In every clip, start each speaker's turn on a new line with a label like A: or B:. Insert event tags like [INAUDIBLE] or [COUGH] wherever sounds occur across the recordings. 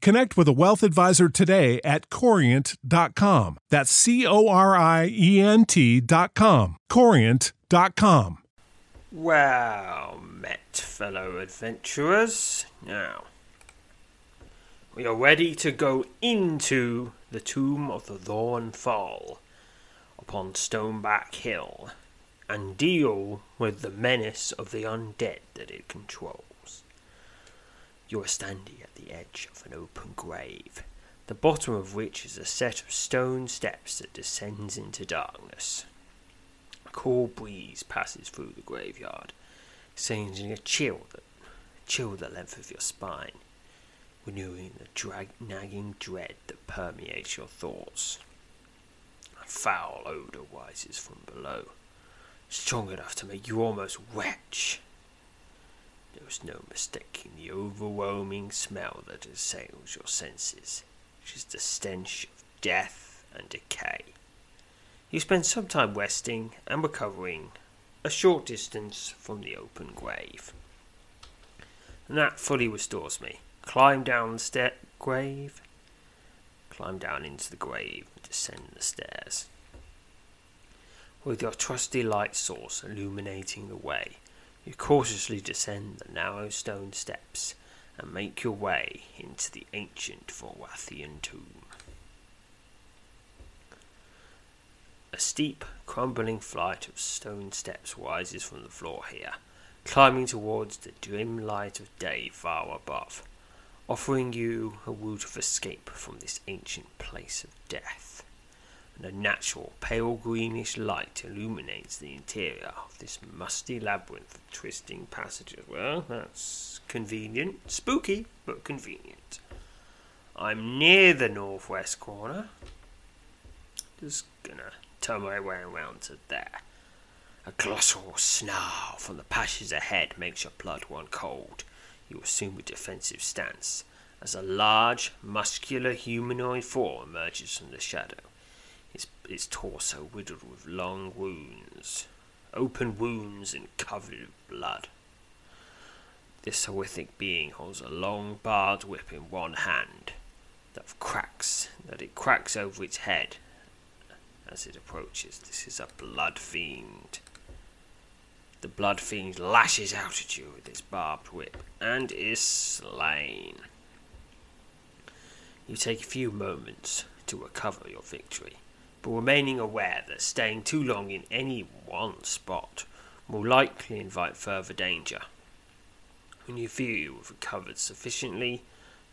A: connect with a wealth advisor today at corient.com. That's C O R I E N T.com. Corient.com.
B: Well met, fellow adventurers. Now, we are ready to go into the tomb of the Thorn Fall upon Stoneback Hill and deal with the menace of the undead that it controls. You are standing at the edge of an open grave, the bottom of which is a set of stone steps that descends into darkness. A cool breeze passes through the graveyard, sending a chill that chill the length of your spine, renewing the drag- nagging dread that permeates your thoughts. A foul odour rises from below, strong enough to make you almost retch. There is no mistaking the overwhelming smell that assails your senses, which is the stench of death and decay. You spend some time resting and recovering a short distance from the open grave. And that fully restores me. Climb down the stair grave, climb down into the grave, and descend the stairs. With your trusty light source illuminating the way, you cautiously descend the narrow stone steps and make your way into the ancient Vorathian tomb. A steep, crumbling flight of stone steps rises from the floor here, climbing towards the dim light of day far above, offering you a route of escape from this ancient place of death. And a natural, pale greenish light illuminates the interior of this musty labyrinth of twisting passages. Well, that's convenient. Spooky, but convenient. I'm near the northwest corner. Just gonna turn my way around to there. A colossal snarl from the passage ahead makes your blood run cold. You assume a defensive stance as a large, muscular humanoid form emerges from the shadow. Its, torso riddled with long wounds, open wounds and covered with blood. This horrific being holds a long barbed whip in one hand that cracks that it cracks over its head as it approaches. This is a blood fiend. The blood fiend lashes out at you with its barbed whip and is slain. You take a few moments to recover your victory, but remaining aware that staying too long in any one spot will likely invite further danger. When you feel you have recovered sufficiently,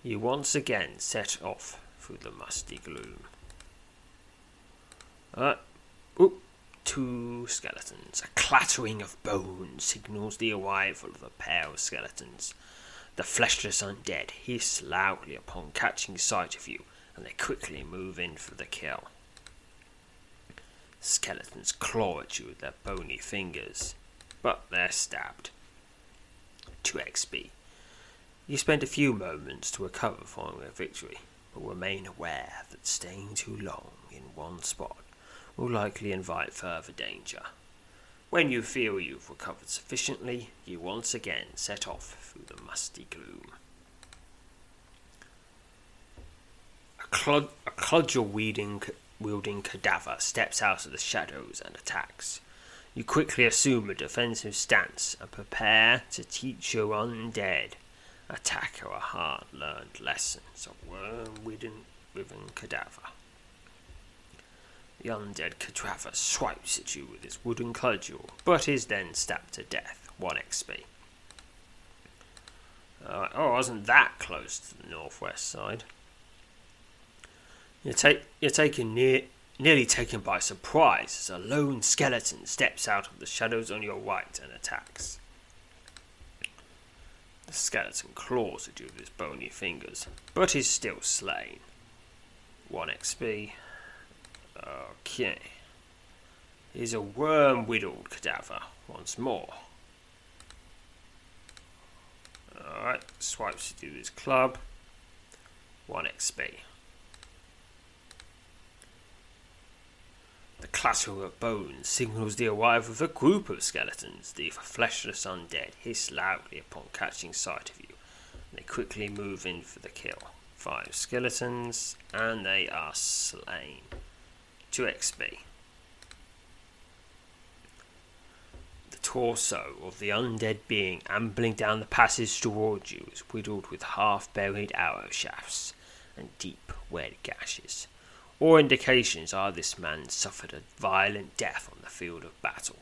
B: you once again set off through the musty gloom. Uh, oop, two skeletons. A clattering of bones signals the arrival of a pair of skeletons. The fleshless undead hiss loudly upon catching sight of you, and they quickly move in for the kill. Skeletons claw at you with their bony fingers, but they're stabbed. 2 XP. You spend a few moments to recover following a victory, but remain aware that staying too long in one spot will likely invite further danger. When you feel you've recovered sufficiently, you once again set off through the musty gloom. A, clud- a cudgel wielding, wielding cadaver steps out of the shadows and attacks. You quickly assume a defensive stance and prepare to teach your undead attacker a hard learned lessons of worm within cadaver. The undead cadaver swipes at you with his wooden cudgel, but is then stabbed to death. 1 XP. Uh, oh, I wasn't that close to the northwest side. You're, ta- you're taken near, nearly taken by surprise as a lone skeleton steps out of the shadows on your right and attacks. The skeleton claws at you with his bony fingers, but is still slain. 1 XP. Okay. Here's a worm whittled cadaver once more. Alright, swipes to do his club. 1 XP. The clattering of bones signals the arrival of a group of skeletons. The fleshless undead hiss loudly upon catching sight of you. And they quickly move in for the kill. Five skeletons, and they are slain. 2 XP. The torso of the undead being ambling down the passage towards you is riddled with half buried arrow shafts and deep red gashes. All indications are this man suffered a violent death on the field of battle.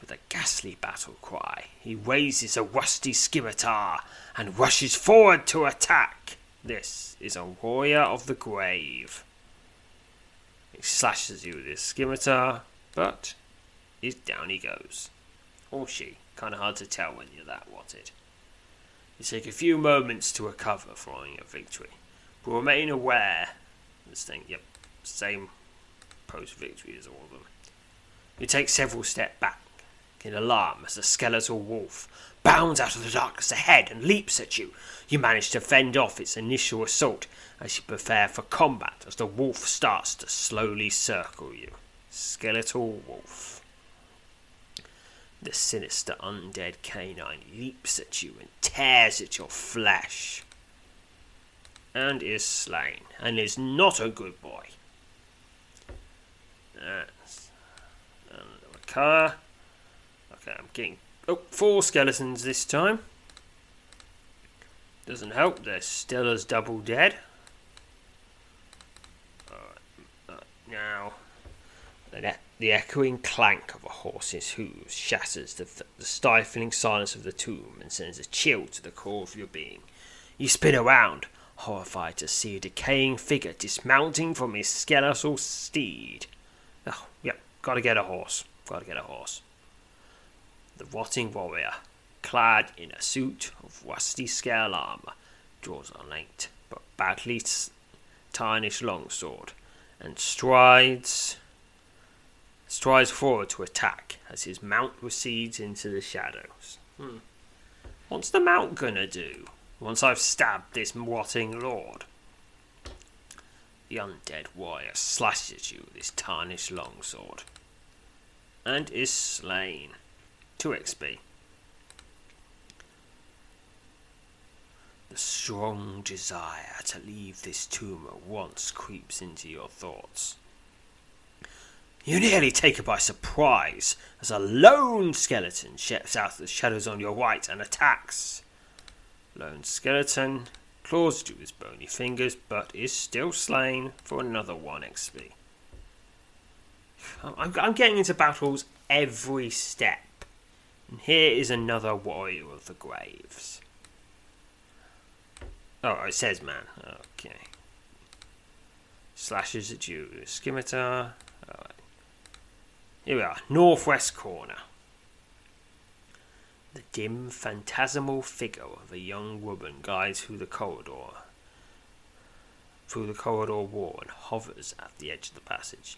B: With a ghastly battle cry, he raises a rusty scimitar and rushes forward to attack. This is a warrior of the grave. He slashes you with his scimitar, but is down he goes. Or she. Kind of hard to tell when you're that wanted. You take a few moments to recover following your victory, but remain aware this thing, yep, same post victory as all of them. You take several steps back in alarm as the skeletal wolf bounds out of the darkness ahead and leaps at you. You manage to fend off its initial assault as you prepare for combat as the wolf starts to slowly circle you. Skeletal wolf. The sinister undead canine leaps at you and tears at your flesh and is slain, and is not a good boy. That's another car. Okay, I'm getting oh four skeletons this time. Doesn't help. They're still as double dead. Now, the, the echoing clank of a horse's hooves shatters the, the stifling silence of the tomb and sends a chill to the core of your being. You spin around, horrified to see a decaying figure dismounting from his skeletal steed. Oh, yep, gotta get a horse. Gotta get a horse. The rotting warrior, clad in a suit of rusty scale armor, draws a linked but badly tarnished longsword and strides strides forward to attack as his mount recedes into the shadows. Hmm. What's the mount gonna do? Once I've stabbed this rotting lord. The undead warrior slashes you with his tarnished longsword and is slain. 2 XP. The strong desire to leave this tomb at once creeps into your thoughts. You nearly take it by surprise as a lone skeleton steps out of the shadows on your right and attacks. Lone skeleton claws to his bony fingers, but is still slain for another 1 XP. I'm, I'm getting into battles every step. And here is another warrior of the graves. Oh, it says man. Okay. Slashes at you. Scimitar. Alright. Here we are. Northwest corner. The dim, phantasmal figure of a young woman glides through the corridor, through the corridor wall, and hovers at the edge of the passage.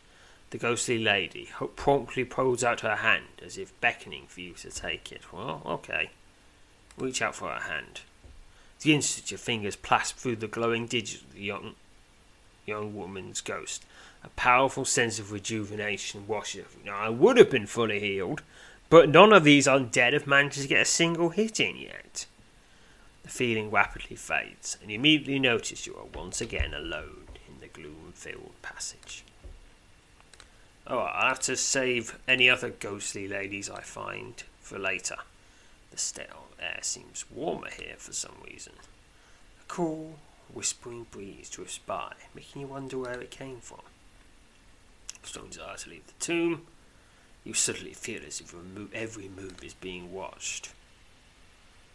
B: The ghostly lady promptly pulls out her hand as if beckoning for you to take it. Well, okay. Reach out for her hand. The instant your fingers clasp through the glowing digits of the young, young woman's ghost. A powerful sense of rejuvenation washes over you. Now, I would have been fully healed, but none of these undead have managed to get a single hit in yet. The feeling rapidly fades, and you immediately notice you are once again alone in the gloom filled passage. Oh, I'll have to save any other ghostly ladies I find for later. The stale air seems warmer here for some reason. A cool, whispering breeze drifts by, making you wonder where it came from. Strong desire to leave the tomb. You suddenly feel as if every move is being watched.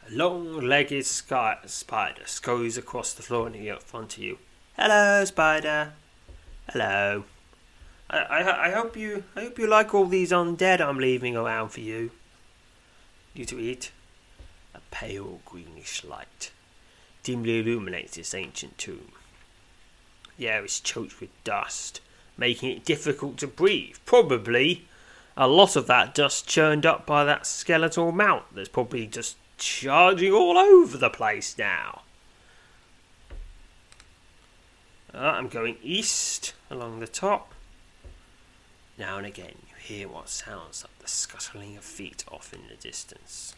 B: A long-legged sky- spider scurries across the floor and near front of you. Hello, spider. Hello. I, I, I hope you I hope you like all these undead I'm leaving around for you. You to eat. A pale greenish light dimly illuminates this ancient tomb. The air is choked with dust, making it difficult to breathe. Probably a lot of that dust churned up by that skeletal mount that's probably just charging all over the place now. Uh, I'm going east along the top. Now and again, you hear what sounds like the scuttling of feet off in the distance.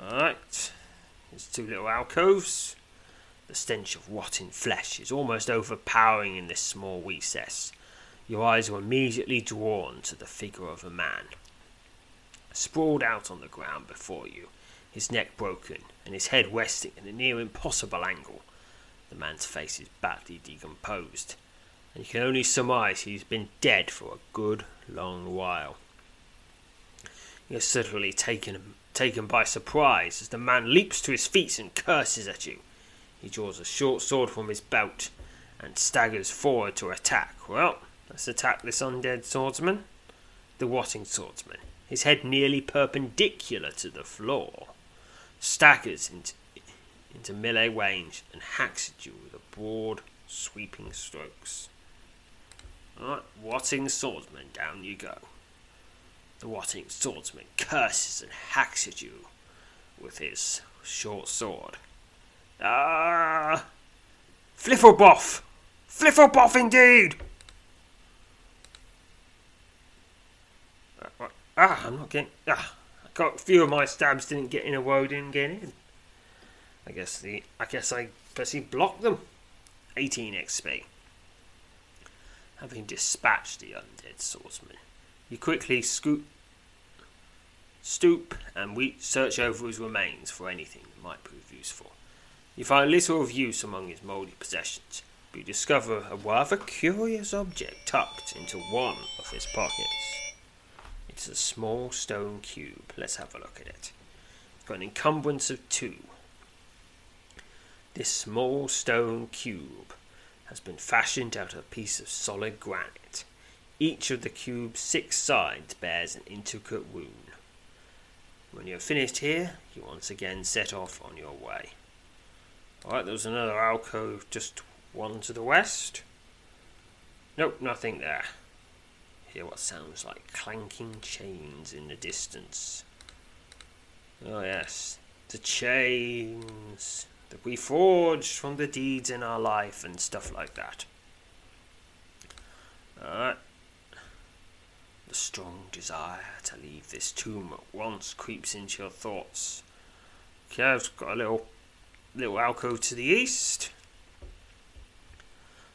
B: Alright, there's two little alcoves. The stench of rotting flesh is almost overpowering in this small recess. Your eyes are immediately drawn to the figure of a man. Sprawled out on the ground before you, his neck broken and his head resting in a near impossible angle. The man's face is badly decomposed and you can only surmise he's been dead for a good long while. You're suddenly taken, taken by surprise as the man leaps to his feet and curses at you. He draws a short sword from his belt and staggers forward to attack. Well, let's attack this undead swordsman. The Watting swordsman, his head nearly perpendicular to the floor, staggers into, into melee range and hacks at you with a broad, sweeping strokes. Alright, Watting swordsman, down you go. The Watting swordsman curses and hacks at you with his short sword. Ah! Fliffleboff! Fliffleboff indeed! Uh, ah, I'm not getting. Ah, I got a few of my stabs didn't get in a row, didn't get in. I guess the. I guess I basically blocked them. 18 XP. Having dispatched the undead swordsman, you quickly scoop, stoop and we search over his remains for anything that might prove useful. You find little of use among his mouldy possessions, but you discover a rather curious object tucked into one of his pockets. It's a small stone cube. Let's have a look at it. It's got an encumbrance of two. This small stone cube has been fashioned out of a piece of solid granite. Each of the cube's six sides bears an intricate rune. When you have finished here, you once again set off on your way. Alright, there's another alcove just one to the west. Nope, nothing there. Hear what sounds like clanking chains in the distance. Oh, yes, the chains that we forged from the deeds in our life and stuff like that. Alright. The strong desire to leave this tomb at once creeps into your thoughts. Okay, I've got a little little alcove to the east.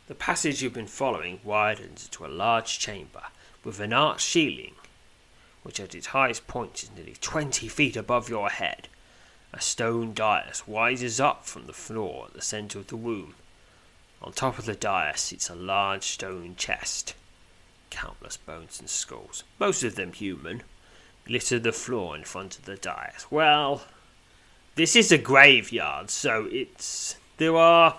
B: The passage you've been following widens into a large chamber with an arched ceiling, which at its highest point is nearly twenty feet above your head a stone dais rises up from the floor at the centre of the room. On top of the dais sits a large stone chest. Countless bones and skulls, most of them human, litter the floor in front of the dais. Well, this is a graveyard, so it's. There are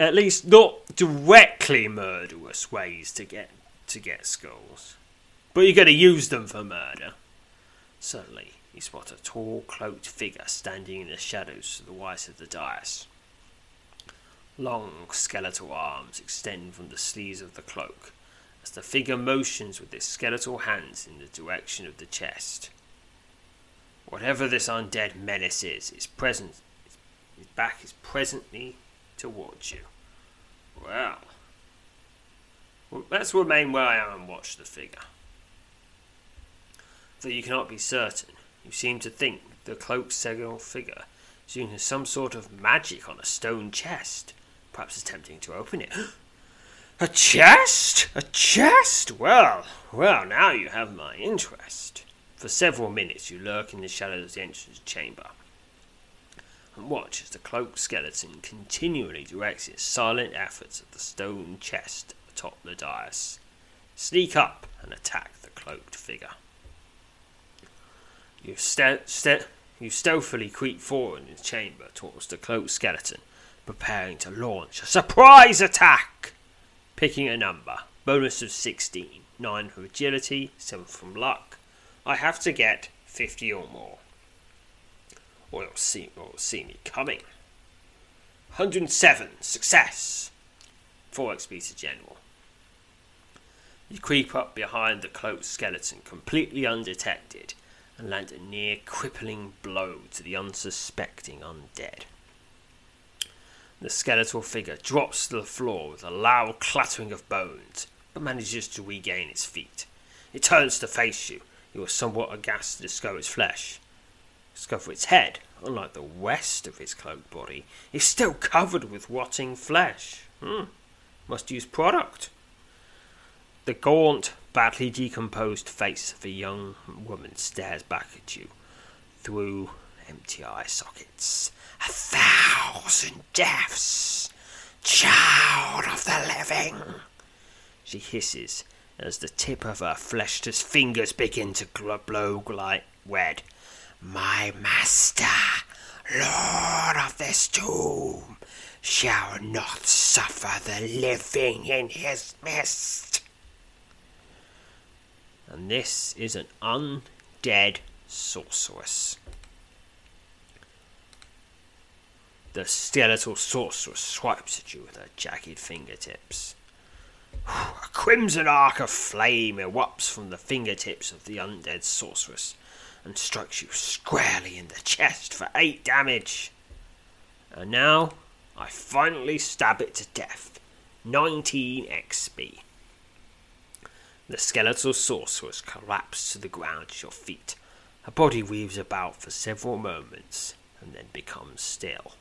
B: at least not directly murderous ways to get to get skulls. But you're going to use them for murder. Suddenly, he spots a tall, cloaked figure standing in the shadows to the right of the dais. Long skeletal arms extend from the sleeves of the cloak as the figure motions with its skeletal hands in the direction of the chest. Whatever this undead menace is, its presence His back is presently towards you. Well, let's remain where I am and watch the figure. Though you cannot be certain, you seem to think the cloaked Segel figure is using some sort of magic on a stone chest, perhaps attempting to open it. [GASPS] A chest? A chest? Well, well, now you have my interest. For several minutes you lurk in the shadows of the entrance chamber and watch as the cloaked skeleton continually directs its silent efforts at the stone chest atop the dais. Sneak up and attack the cloaked figure. You, ste- ste- you stealthily creep forward in the chamber towards the cloaked skeleton, preparing to launch a surprise attack! Picking a number. Bonus of 16. 9 from agility, 7 from luck. I have to get 50 or more. Or you'll see, or you'll see me coming. 107. Success. 4 XP to general. You creep up behind the cloaked skeleton completely undetected and land a near crippling blow to the unsuspecting undead. The skeletal figure drops to the floor with a loud clattering of bones, but manages to regain its feet. It turns to face you. You are somewhat aghast to discover its flesh. Discover its head, unlike the rest of its cloaked body, is still covered with rotting flesh. Hmm. Must use product. The gaunt, badly decomposed face of a young woman stares back at you through empty eye sockets. A thousand deaths, child of the living, she hisses as the tip of her fleshless fingers begin to glow like red. My master, lord of this tomb, shall not suffer the living in his midst. And this is an undead sorceress. The skeletal sorceress swipes at you with her jagged fingertips. A crimson arc of flame erupts from the fingertips of the undead sorceress and strikes you squarely in the chest for 8 damage. And now I finally stab it to death. 19 XP. The skeletal sorceress collapses to the ground at your feet. Her body weaves about for several moments and then becomes still.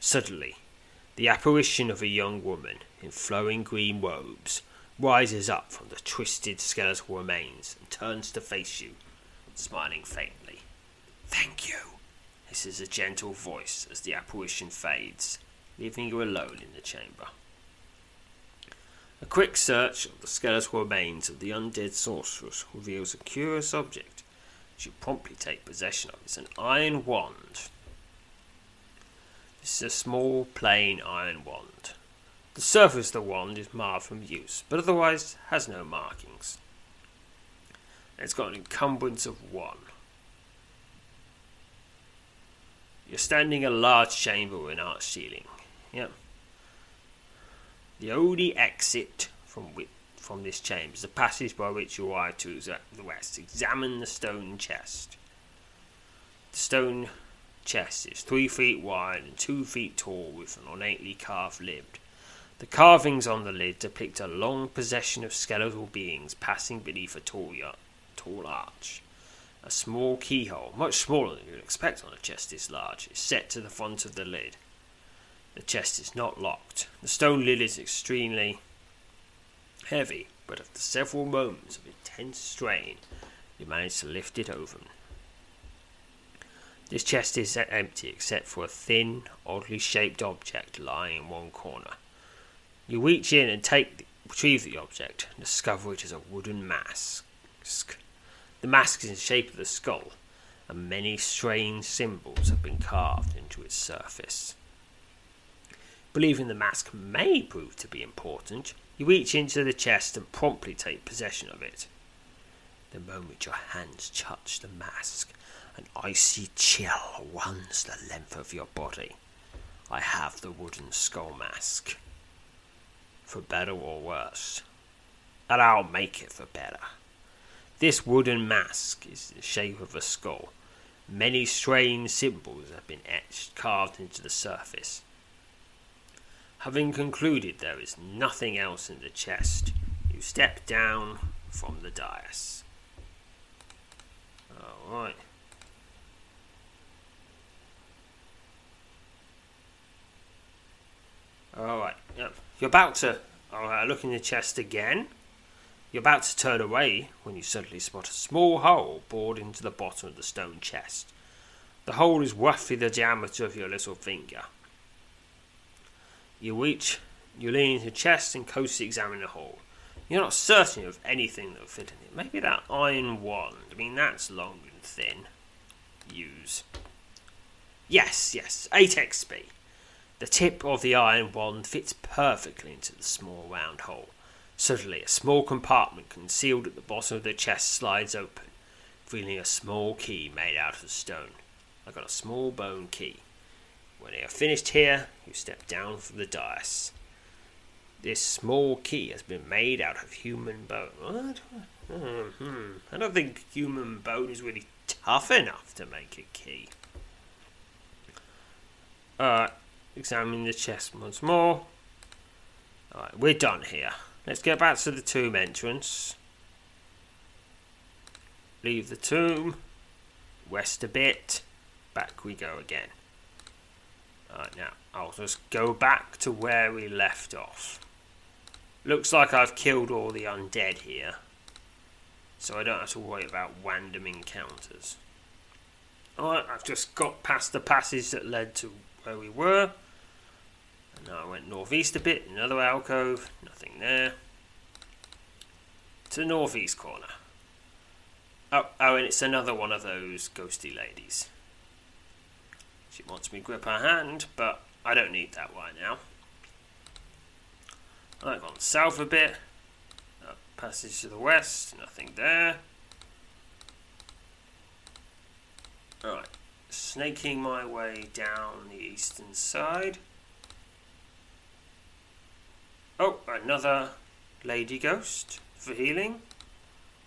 B: Suddenly, the apparition of a young woman in flowing green robes rises up from the twisted skeletal remains and turns to face you, smiling faintly. Thank you, hisses a gentle voice as the apparition fades, leaving you alone in the chamber. A quick search of the skeletal remains of the undead sorceress reveals a curious object, you promptly take possession of. It's an iron wand this is a small, plain iron wand. The surface of the wand is marred from use, but otherwise has no markings. It's got an encumbrance of one. You're standing in a large chamber with an arched ceiling. Yep. The only exit from from this chamber is the passage by which you arrive to the west. Examine the stone chest. The stone chest is three feet wide and two feet tall with an ornately carved lid. The carvings on the lid depict a long procession of skeletal beings passing beneath a tall, tall arch. A small keyhole, much smaller than you would expect on a chest this large, is set to the front of the lid. The chest is not locked. The stone lid is extremely heavy, but after several moments of intense strain, you manage to lift it open. This chest is empty except for a thin, oddly shaped object lying in one corner. You reach in and take, retrieve the object and discover it is a wooden mask. The mask is in the shape of the skull, and many strange symbols have been carved into its surface. Believing the mask may prove to be important, you reach into the chest and promptly take possession of it. The moment your hands touch the mask, an icy chill runs the length of your body. I have the wooden skull mask. For better or worse. And I'll make it for better. This wooden mask is the shape of a skull, Many strange symbols have been etched, carved into the surface. Having concluded there is nothing else in the chest, you step down from the dais. Alright. Alright. You're about to look in the chest again. You're about to turn away when you suddenly spot a small hole bored into the bottom of the stone chest. The hole is roughly the diameter of your little finger. You reach, you lean into the chest and closely examine the hole. You're not certain of anything that will fit in it. Maybe that iron wand. I mean, that's long and thin. Use. Yes, yes, 8 XP. The tip of the iron wand fits perfectly into the small round hole. Suddenly, a small compartment concealed at the bottom of the chest slides open, revealing a small key made out of stone. I got a small bone key. When you are finished here, you step down from the dais. This small key has been made out of human bone. What? Hmm. I don't think human bone is really tough enough to make a key. Alright, examine the chest once more. Alright, we're done here. Let's get back to the tomb entrance. Leave the tomb. Rest a bit. Back we go again. Alright, now I'll just go back to where we left off. Looks like I've killed all the undead here. So I don't have to worry about random encounters. Alright, I've just got past the passage that led to where we were. And now I went northeast a bit, another alcove, nothing there. To the northeast corner. Oh, oh, and it's another one of those ghosty ladies. She wants me to grip her hand, but I don't need that right now. I've gone south a bit. Up passage to the west, nothing there. Alright, snaking my way down the eastern side. Oh, another lady ghost for healing.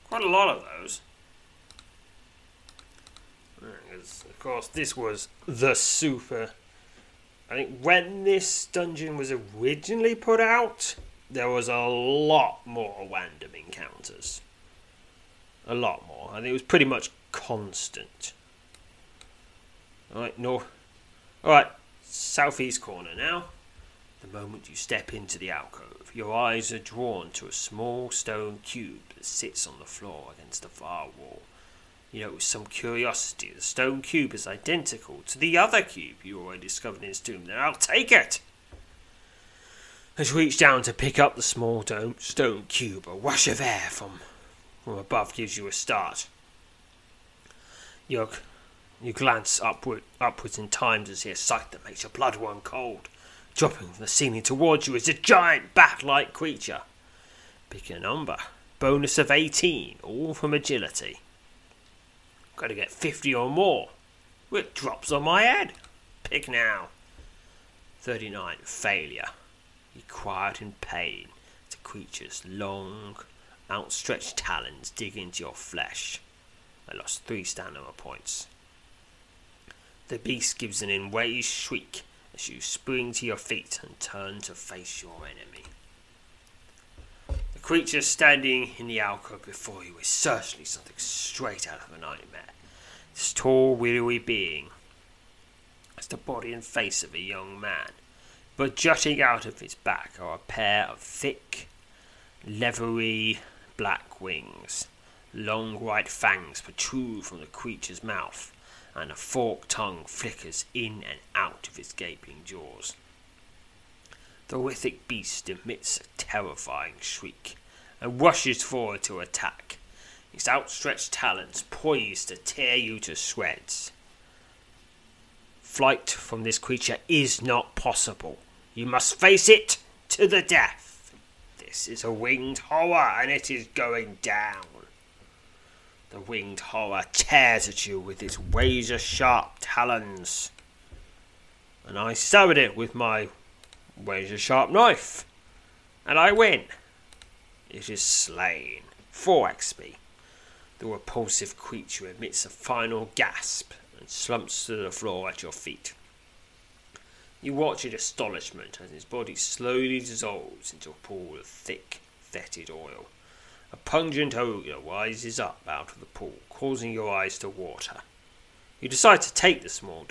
B: Quite a lot of those. Of course, this was the super. I think when this dungeon was originally put out, there was a lot more random encounters. A lot more. Think it was pretty much constant. Alright, north. Alright, southeast corner now. The moment you step into the alcove, your eyes are drawn to a small stone cube that sits on the floor against the far wall. You know, some curiosity, the stone cube is identical to the other cube you already discovered in his tomb. Then I'll take it! As you reach down to pick up the small dome, stone cube, a rush of air from, from above gives you a start. You, you glance upward, upwards in time to see a sight that makes your blood run cold. Dropping from the ceiling towards you is a giant bat-like creature. Pick a number. Bonus of 18, all from agility. Got to get 50 or more. It drops on my head. Pick now. 39, failure. Cry out in pain the creature's long, outstretched talons dig into your flesh. I lost three stamina points. The beast gives an enraged shriek as you spring to your feet and turn to face your enemy. Creature standing in the alcove before you is certainly something straight out of a nightmare. This tall, weary being has the body and face of a young man, but jutting out of its back are a pair of thick, leathery black wings. Long white fangs protrude from the creature's mouth, and a forked tongue flickers in and out of its gaping jaws. The horrific beast emits a terrifying shriek and rushes forward to attack, its outstretched talons poised to tear you to shreds. Flight from this creature is not possible. You must face it to the death. This is a winged horror, and it is going down. The winged horror tears at you with its razor sharp talons, and I severed it with my razor sharp knife, and I win. It is slain. 4 XP. The repulsive creature emits a final gasp and slumps to the floor at your feet. You watch in astonishment as his body slowly dissolves into a pool of thick, fetid oil. A pungent odour rises up out of the pool, causing your eyes to water. You decide to take the small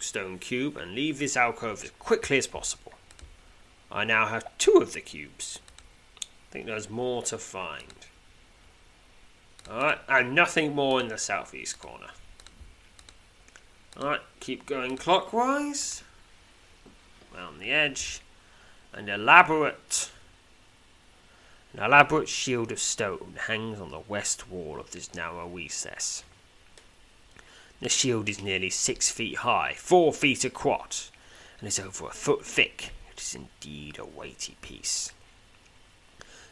B: stone cube and leave this alcove as quickly as possible. I now have two of the cubes. I think there's more to find. Alright, and nothing more in the southeast corner. Alright, keep going clockwise. Around the edge. An elaborate an elaborate shield of stone hangs on the west wall of this narrow recess. The shield is nearly six feet high, four feet across, and is over a foot thick. Is indeed a weighty piece.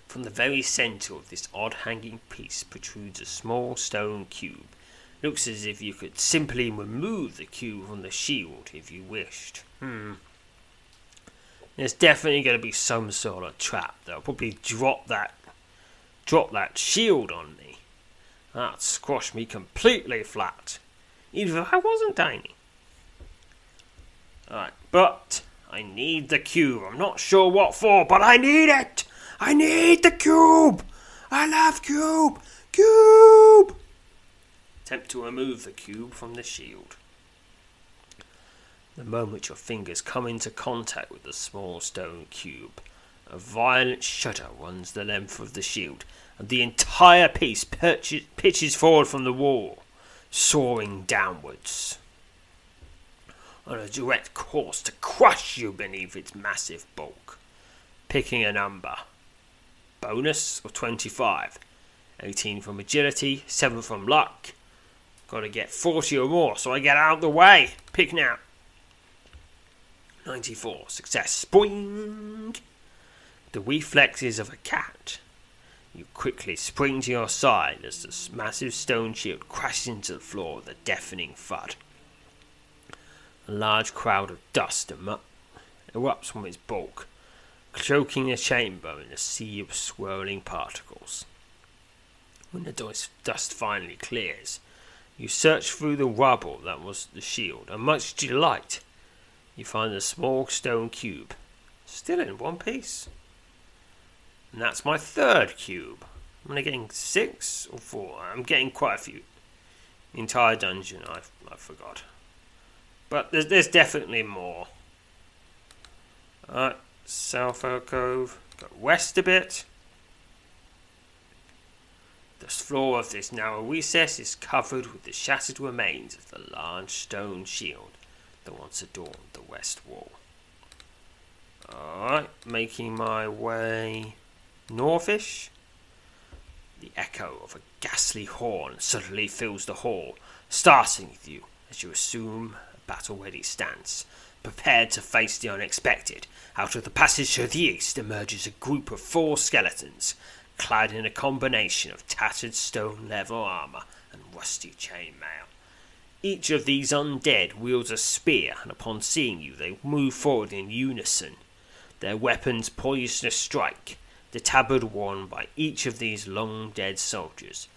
B: From the very centre of this odd hanging piece protrudes a small stone cube. Looks as if you could simply remove the cube from the shield if you wished. Hmm. There's definitely going to be some sort of trap. They'll probably drop that, drop that shield on me. That'd squash me completely flat, even if I wasn't tiny. Alright, but I need the cube. I'm not sure what for, but I need it. I need the cube! I love cube! Cube! Attempt to remove the cube from the shield. The moment your fingers come into contact with the small stone cube, a violent shudder runs the length of the shield, and the entire piece pitches forward from the wall, soaring downwards on a direct course to crush you beneath its massive bulk. Picking a number bonus of 25. 18 from agility, 7 from luck. Gotta get 40 or more so I get out of the way. Pick now. 94. Success. Spring! The reflexes of a cat. You quickly spring to your side as the massive stone shield crashes into the floor with a deafening thud. A large crowd of dust erupts from its bulk, cloaking the chamber in a sea of swirling particles. When the dust finally clears, you search through the rubble that was the shield, and much to your delight, you find a small stone cube, still in one piece. And that's my third cube. I'm only getting six or four. I'm getting quite a few. The entire dungeon, I I forgot. But there's, there's definitely more. Alright, South Alcove, go west a bit. The floor of this narrow recess is covered with the shattered remains of the large stone shield that once adorned the west wall. Alright, making my way northish. The echo of a ghastly horn suddenly fills the hall, starting with you as you assume battle ready stance prepared to face the unexpected. Out of the passage to the east emerges a group of four skeletons, clad in a combination of tattered stone leather armour and rusty chainmail. Each of these undead wields a spear, and upon seeing you, they move forward in unison, their weapons poised to strike. The tabard worn by each of these long dead soldiers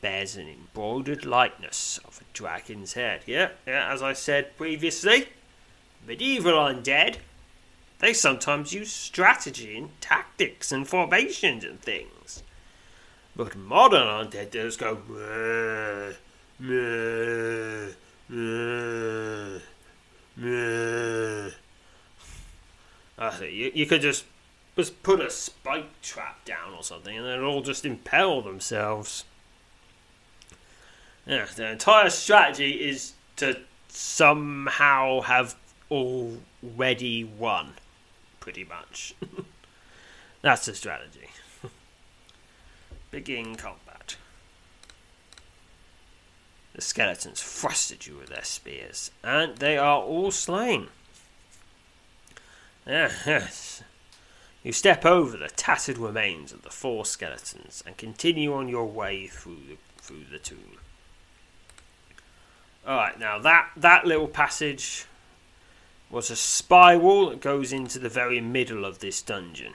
B: bears an embroidered likeness of a dragon's head. Yeah, yeah, as I said previously medieval undead, they sometimes use strategy and tactics and formations and things. But modern undead just go meh, meh, you, you could just just put a spike trap down or something and they'd all just impale themselves. Yeah, the entire strategy is to somehow have already won, pretty much. [LAUGHS] That's the strategy. [LAUGHS] Begin combat. The skeletons thrust at you with their spears, and they are all slain. [LAUGHS] Yes. You step over the tattered remains of the four skeletons and continue on your way through the, through the tomb. Alright, now that, that little passage was a spiral that goes into the very middle of this dungeon.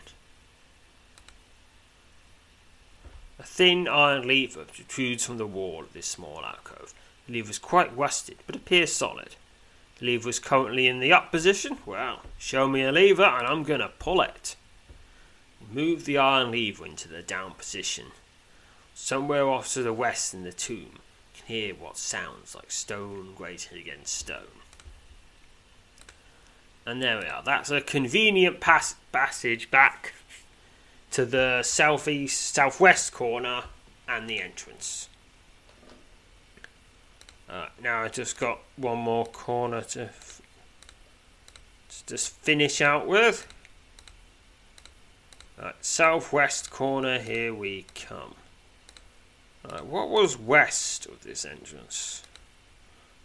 B: A thin iron lever protrudes from the wall of this small alcove. The lever is quite rusted, but appears solid. The lever is currently in the up position. Well, show me a lever and I'm going to pull it. Move the iron lever into the down position. Somewhere off to the west in the tomb, hear what sounds like stone grating against stone. And there we are. That's a convenient pass- passage back to the southeast, southwest corner and the entrance. Uh, now I just got one more corner to, f- to just finish out with. Right, southwest corner, here we come. Right, what was west of this entrance?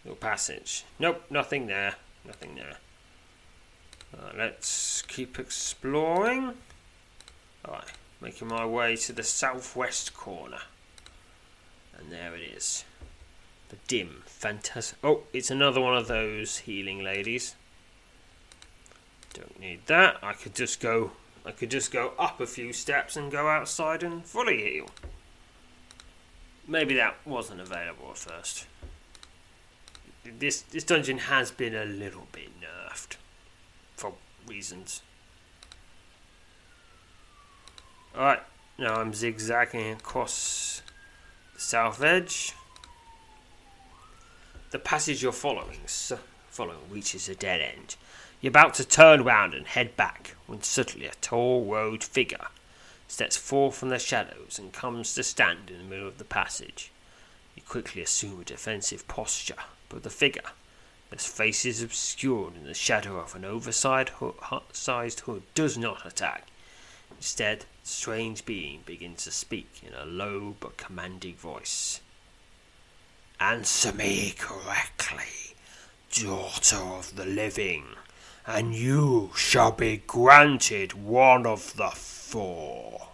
B: Little passage. Nope, nothing there. Nothing there. Uh, let's keep exploring. Alright, making my way to the southwest corner. And there it is. The dim, fantastic. Oh, it's another one of those healing ladies. Don't need that. I could just go. I could just go up a few steps and go outside and fully heal. Maybe that wasn't available at first. This this dungeon has been a little bit nerfed for reasons. Alright, now I'm zigzagging across the south edge. The passage you're following, following reaches a dead end. You're about to turn round and head back when suddenly a tall robed figure steps forth from the shadows and comes to stand in the middle of the passage. You quickly assume a defensive posture, but the figure, whose face is obscured in the shadow of an oversized hood, does not attack. Instead, the strange being begins to speak in a low but commanding voice. Answer me correctly, daughter of the living, and you shall be granted one of the four.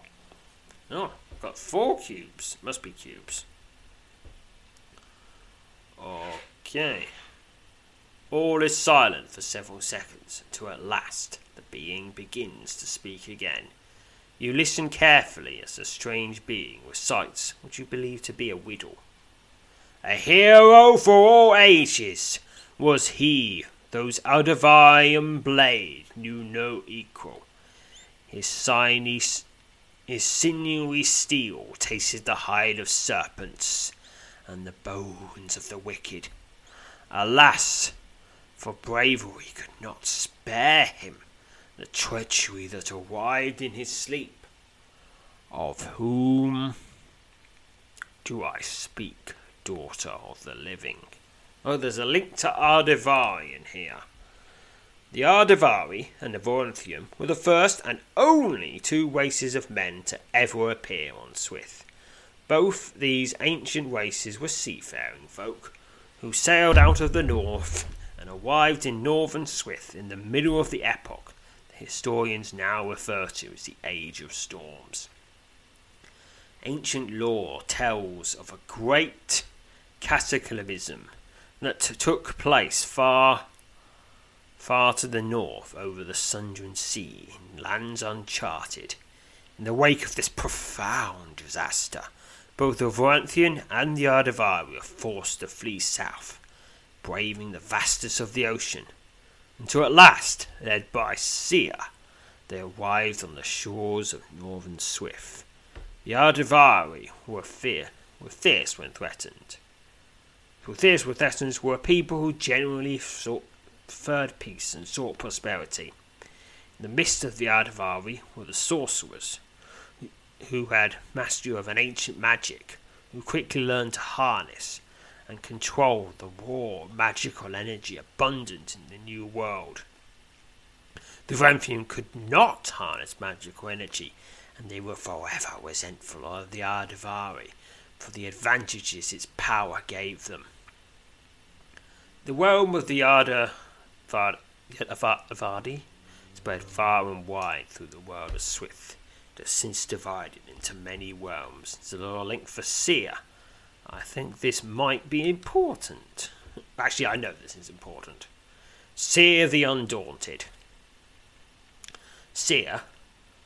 B: Oh, I've got four cubes. Must be cubes. Okay. All is silent for several seconds until at last the being begins to speak again. You listen carefully as the strange being recites what you believe to be a riddle. A hero for all ages was he, those Aldebaran blade knew no equal. His sinewy, his sinewy steel tasted the hide of serpents and the bones of the wicked. Alas, for bravery could not spare him the treachery that arrived in his sleep. Of whom do I speak, daughter of the living? Oh, there's a link to Ardevari in here. The Ardevari and the Voranthium were the first and only two races of men to ever appear on Swith. Both these ancient races were seafaring folk who sailed out of the north and arrived in northern Swith in the middle of the epoch the historians now refer to as the Age of Storms. Ancient lore tells of a great cataclysm that took place far, far to the north over the Sundran Sea in lands uncharted. In the wake of this profound disaster, both the Voranthian and the Ardevari were forced to flee south, braving the vastness of the ocean until at last, led by Sia, they arrived on the shores of northern Swith. The Ardevari were, fear, were fierce when threatened. For fierce when threatened were people who generally sought, preferred peace and sought prosperity. In the midst of the Ardevari were the sorcerers, who had mastery of an ancient magic, who quickly learned to harness and control the raw magical energy abundant in the New World. The Voranthian could not harness magical energy, and they were forever resentful of the Ardevari for the advantages its power gave them. The realm of the Arda Vardi spread far and wide through the world of Swith. It has since divided into many realms. There's a link for Seer, I think this might be important. Actually, I know this is important. Seer the Undaunted. Seer,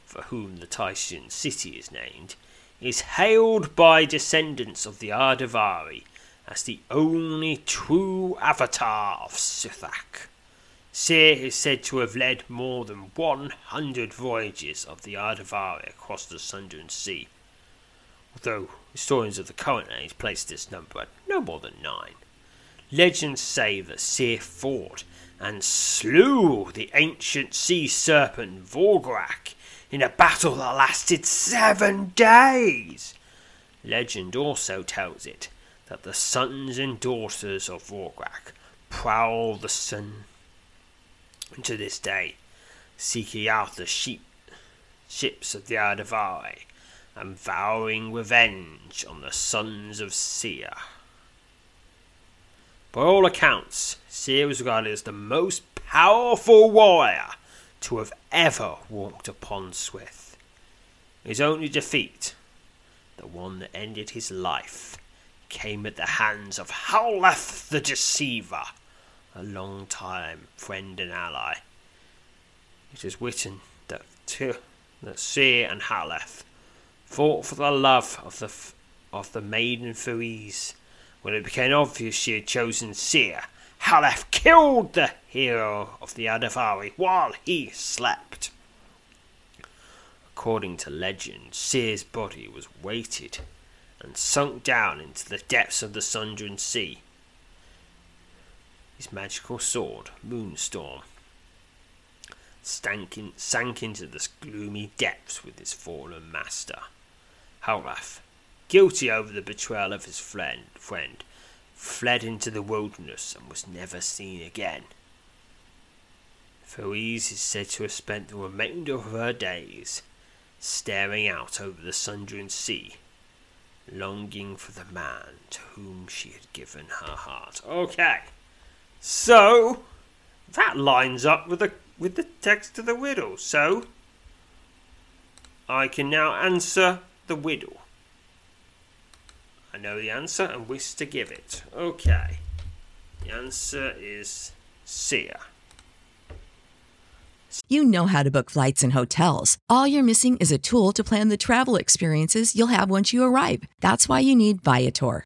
B: for whom the Tysian city is named, is hailed by descendants of the Ardevari as the only true avatar of Suthak. Seer is said to have led more than 100 voyages of the Ardavari across the Sundran Sea, although historians of the current age place this number at no more than nine. Legends say that Seer fought and slew the ancient sea serpent Vorgrak in a battle that lasted seven days. Legend also tells it that the sons and daughters of Vorgrak prowl the sun to this day, seeking out the sheep, ships of the Ardavari and vowing revenge on the sons of Sia. By all accounts, Sia was regarded as the most powerful warrior to have ever walked upon Swith. His only defeat, the one that ended his life, came at the hands of Howleth the Deceiver, a long time friend and ally. It is written that two, that Seer and Haleth fought for the love of the of the maiden Feriz. When it became obvious she had chosen Seer, Haleth killed the hero of the Adavari while he slept. According to legend, Seer's body was weighted and sunk down into the depths of the Sundran Sea his magical sword, Moonstorm, in, sank into the gloomy depths with his fallen master. Halrath, guilty over the betrayal of his friend, friend, fled into the wilderness and was never seen again. Feriz is said to have spent the remainder of her days staring out over the Sundran Sea, longing for the man to whom she had given her heart. Okay. So that lines up with the with the text of the riddle. So I can now answer the riddle. I know the answer and wish to give it. Okay. The answer is Sia.
C: You know how to book flights and hotels. All you're missing is a tool to plan the travel experiences you'll have once you arrive. That's why you need Viator.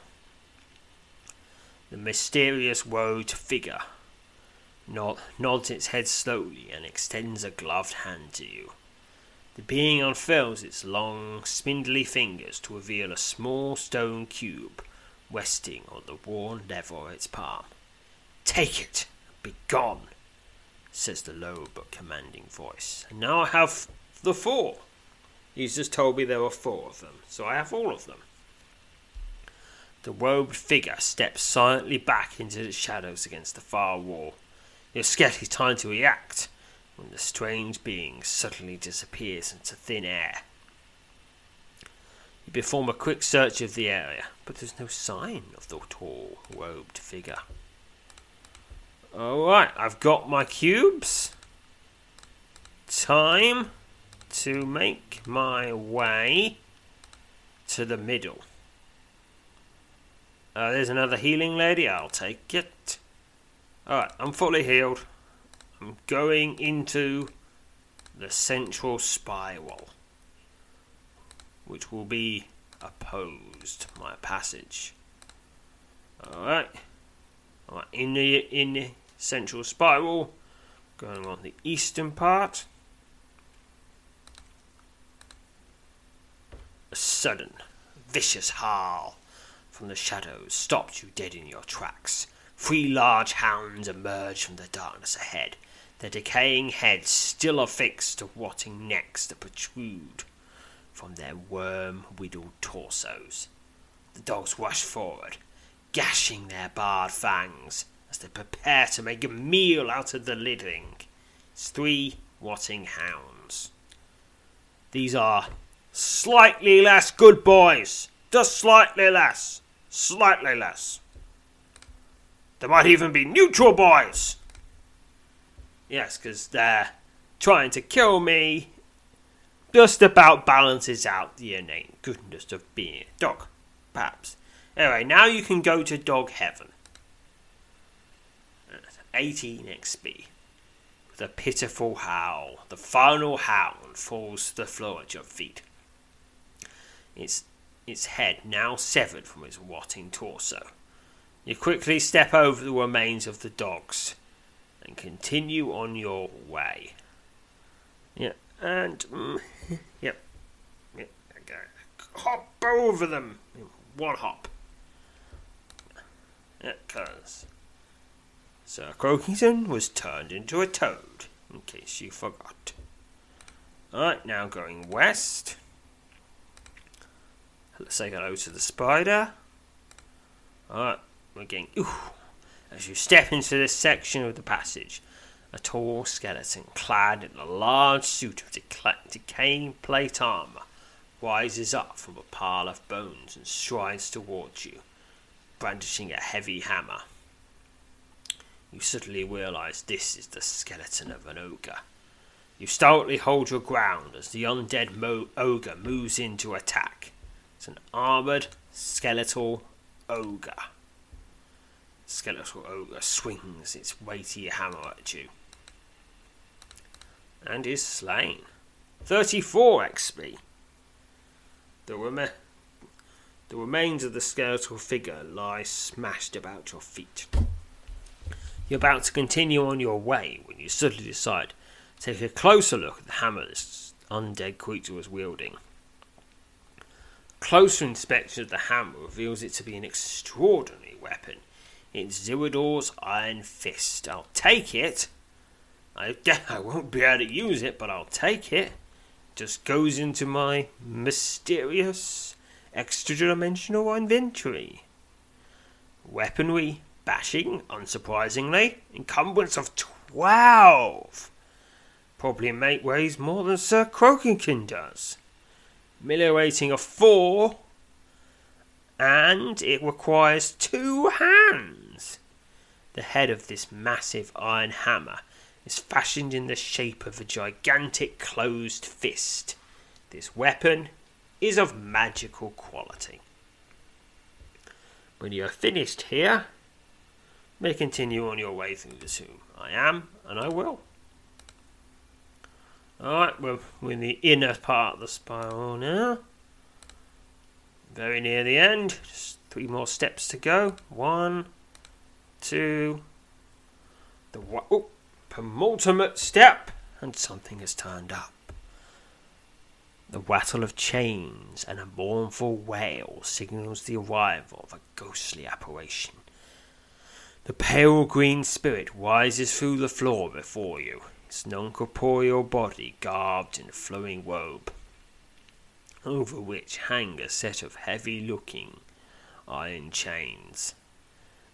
B: The mysterious robed figure nod, nods its head slowly and extends a gloved hand to you. The being unfurls its long, spindly fingers to reveal a small stone cube resting on the worn level of its palm. Take it, be gone, says the low but commanding voice. And now I have the four. He's just told me there were four of them, so I have all of them. The robed figure steps silently back into the shadows against the far wall. You have scarcely time to react when the strange being suddenly disappears into thin air. You perform a quick search of the area, but there's no sign of the tall, robed figure. Alright, I've got my cubes. Time to make my way to the middle. Uh, there's another healing lady. I'll take it. Alright, I'm fully healed. I'm going into the central spiral, which will be opposed my passage. Alright. Alright, in the in the central spiral, going on the eastern part. A sudden, vicious howl from the shadows stopped you dead in your tracks. Three large hounds emerged from the darkness ahead, their decaying heads still affixed to rotting necks that protrude from their worm whittled torsos. The dogs rushed forward, gashing their barred fangs as they prepare to make a meal out of the living. It's three rotting hounds. These are slightly less good boys. Just slightly less. Slightly less. There might even be neutral boys. Yes, because they're trying to kill me. Just about balances out the innate goodness of being a dog, perhaps. Anyway, now you can go to dog heaven. 18 XP. With a pitiful howl, the final hound falls to the floor at your feet. Its, its head now severed from its rotting torso. You quickly step over the remains of the dogs and continue on your way. Yeah, and mm, [LAUGHS] yep, okay. hop over them one hop. Because Sir Croakington was turned into a toad, in case you forgot. Alright, now going west. Let's say hello to the spider. Alright, we're getting. Ooh, as you step into this section of the passage, a tall skeleton clad in a large suit of decaying plate armor rises up from a pile of bones and strides towards you, brandishing a heavy hammer. You suddenly realize this is the skeleton of an ogre. You stoutly hold your ground as the undead mo- ogre moves in to attack. It's an armored skeletal ogre skeletal ogre swings its weighty hammer at you and is slain. 34 XP. The, rem- the remains of the skeletal figure lie smashed about your feet. You're about to continue on your way when you suddenly decide to take a closer look at the hammer this undead creature was wielding. Closer inspection of the hammer reveals it to be an extraordinary weapon it's Zirodor's Iron Fist. I'll take it. I, [LAUGHS] I won't be able to use it, but I'll take it. Just goes into my mysterious extra dimensional inventory. Weaponry, bashing, unsurprisingly, encumbrance of 12. Probably mate weighs more than Sir Croakington does. Miller rating of 4 and it requires two hands. The head of this massive iron hammer is fashioned in the shape of a gigantic closed fist. This weapon is of magical quality. When you are finished here, may continue on your way through the tomb. I am, and I will. Alright, we're in the inner part of the spiral now. Very near the end. Just three more steps to go. One, two, the oh, penultimate step, and something has turned up. The rattle of chains and a mournful wail signals the arrival of a ghostly apparition. The pale green spirit rises through the floor before you, its non corporeal body garbed in a flowing robe over which hang a set of heavy looking iron chains.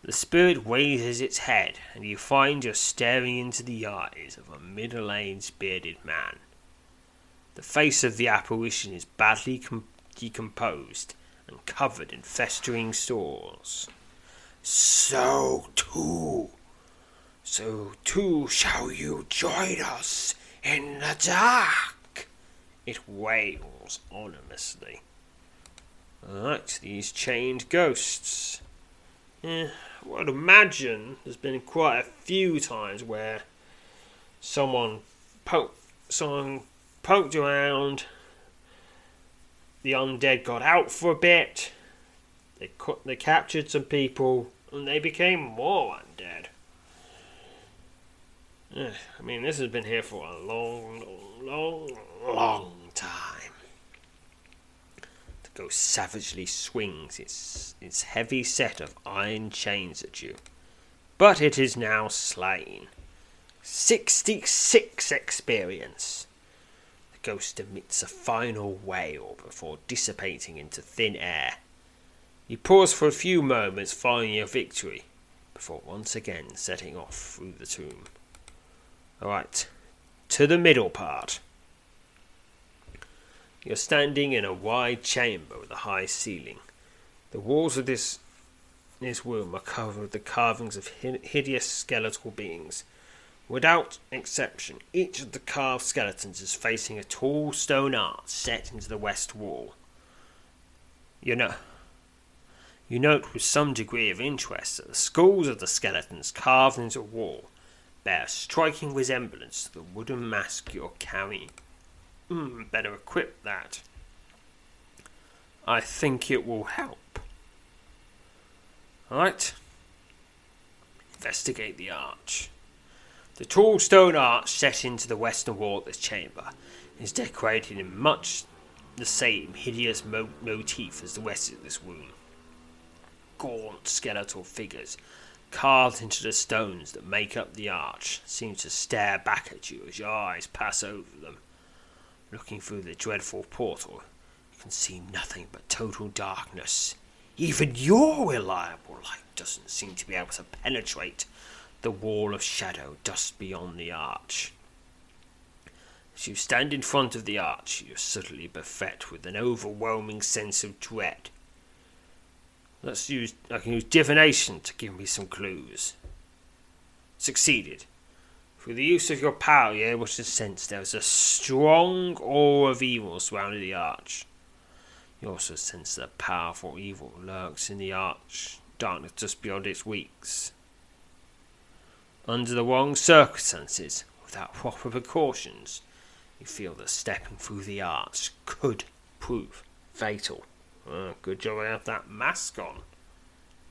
B: The spirit raises its head, and you find you're staring into the eyes of a middle aged bearded man. The face of the apparition is badly com- decomposed and covered in festering sores. So too, so too shall you join us in the dark. It wails ominously. Alright, these chained ghosts. Yeah, I would imagine there's been quite a few times where someone poked, someone poked around. The undead got out for a bit. They cu- they captured some people, and they became more Eh, I mean, this has been here for a long, long, long time. The ghost savagely swings its its heavy set of iron chains at you, but it is now slain. Sixty-six experience. The ghost emits a final wail before dissipating into thin air. You pause for a few moments following your victory, before once again setting off through the tomb. Alright, to the middle part. You're standing in a wide chamber with a high ceiling. The walls of this this room are covered with the carvings of hideous skeletal beings. Without exception, each of the carved skeletons is facing a tall stone arch set into the west wall. You know, you note with some degree of interest that the skulls of the skeletons carved into the wall bear striking resemblance to the wooden mask you're carrying. Mm, better equip that. I think it will help. Alright. Investigate the arch. The tall stone arch set into the western wall of this chamber is decorated in much the same hideous mo- motif as the rest of this room. Gaunt skeletal figures carved into the stones that make up the arch, seem to stare back at you as your eyes pass over them. Looking through the dreadful portal, you can see nothing but total darkness. Even your reliable light doesn't seem to be able to penetrate the wall of shadow just beyond the arch. As you stand in front of the arch, you're suddenly beset with an overwhelming sense of dread. Let's use. I can use divination to give me some clues. Succeeded. Through the use of your power, you're able to sense there is a strong aura of evil surrounding the arch. You also sense that a powerful evil lurks in the arch, darkness just beyond its weeks. Under the wrong circumstances, without proper precautions, you feel that stepping through the arch could prove fatal. Oh, good job I have that mask on.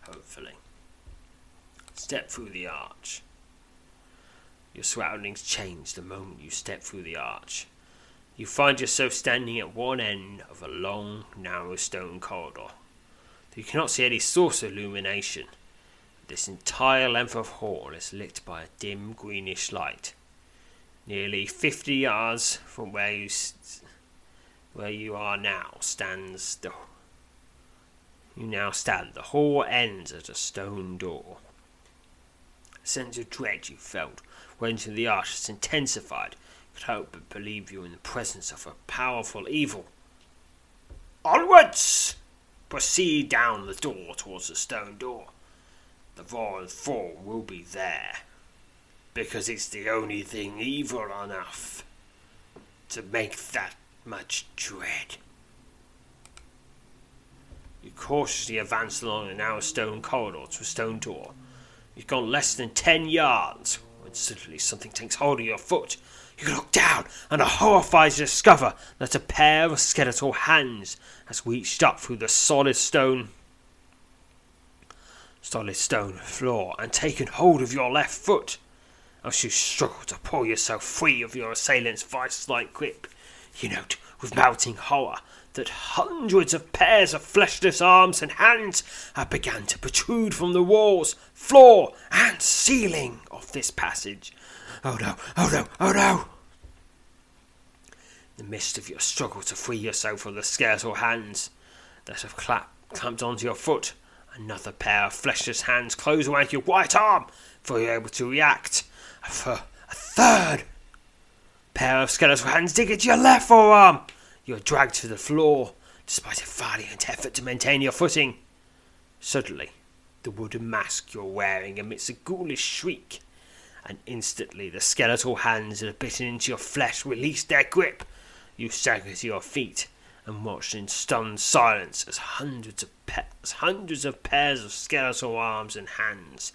B: Hopefully. Step through the arch. Your surroundings change the moment you step through the arch. You find yourself standing at one end of a long, narrow stone corridor. You cannot see any source of illumination. This entire length of hall is lit by a dim greenish light. Nearly fifty yards from where you where you are now stands the you now stand. The hall ends at a stone door. A sense of dread you felt when entering the has intensified. Could hope but believe you in the presence of a powerful evil. Onwards! Proceed down the door towards the stone door. The royal fall will be there, because it's the only thing evil enough to make that much dread. You cautiously advance along a narrow stone corridor to a stone door. You've gone less than ten yards when suddenly something takes hold of your foot. You look down and are horrified to discover that a pair of skeletal hands has reached up through the solid stone solid stone floor and taken hold of your left foot. As you struggle to pull yourself free of your assailant's vice like grip, you note with mounting horror that hundreds of pairs of fleshless arms and hands have begun to protrude from the walls, floor, and ceiling of this passage. Oh no, oh no, oh no! In the midst of your struggle to free yourself from the skeletal hands that have clamped onto your foot, another pair of fleshless hands close around your right arm before you're able to react. For a third pair of skeletal hands dig into your left forearm you are dragged to the floor, despite a valiant effort to maintain your footing. Suddenly, the wooden mask you're wearing emits a ghoulish shriek, and instantly the skeletal hands that have bitten into your flesh release their grip. You stagger to your feet and watch in stunned silence as hundreds of as hundreds of pairs of skeletal arms and hands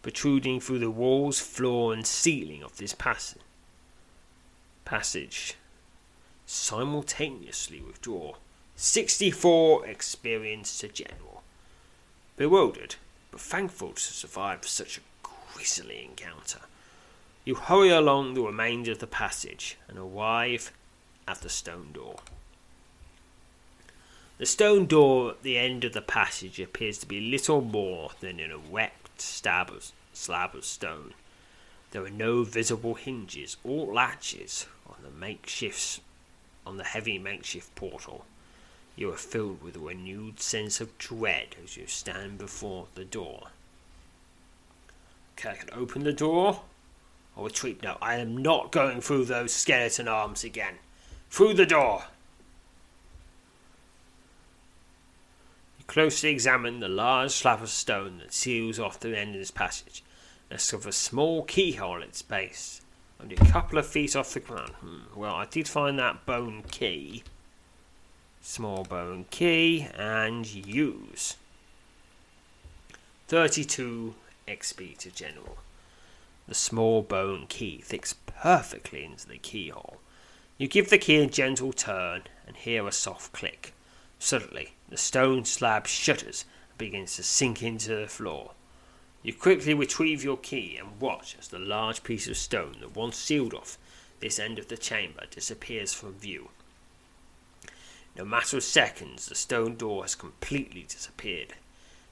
B: protruding through the walls, floor, and ceiling of this passage passage simultaneously withdraw 64 experience to general. Bewildered, but thankful to survive such a grisly encounter, you hurry along the remainder of the passage and arrive at the stone door. The stone door at the end of the passage appears to be little more than an erect slab of, slab of stone. There are no visible hinges or latches on the makeshift on the heavy makeshift portal. You are filled with a renewed sense of dread as you stand before the door. Okay, I can open the door oh, or retreat. No, I am not going through those skeleton arms again. Through the door. You closely examine the large slab of stone that seals off the end of this passage. and of a small keyhole at its base, only a couple of feet off the ground. Hmm. Well, I did find that bone key. Small bone key and use. 32 XP to general. The small bone key fits perfectly into the keyhole. You give the key a gentle turn and hear a soft click. Suddenly, the stone slab shudders and begins to sink into the floor. You quickly retrieve your key and watch as the large piece of stone that once sealed off this end of the chamber disappears from view. In a matter of seconds, the stone door has completely disappeared,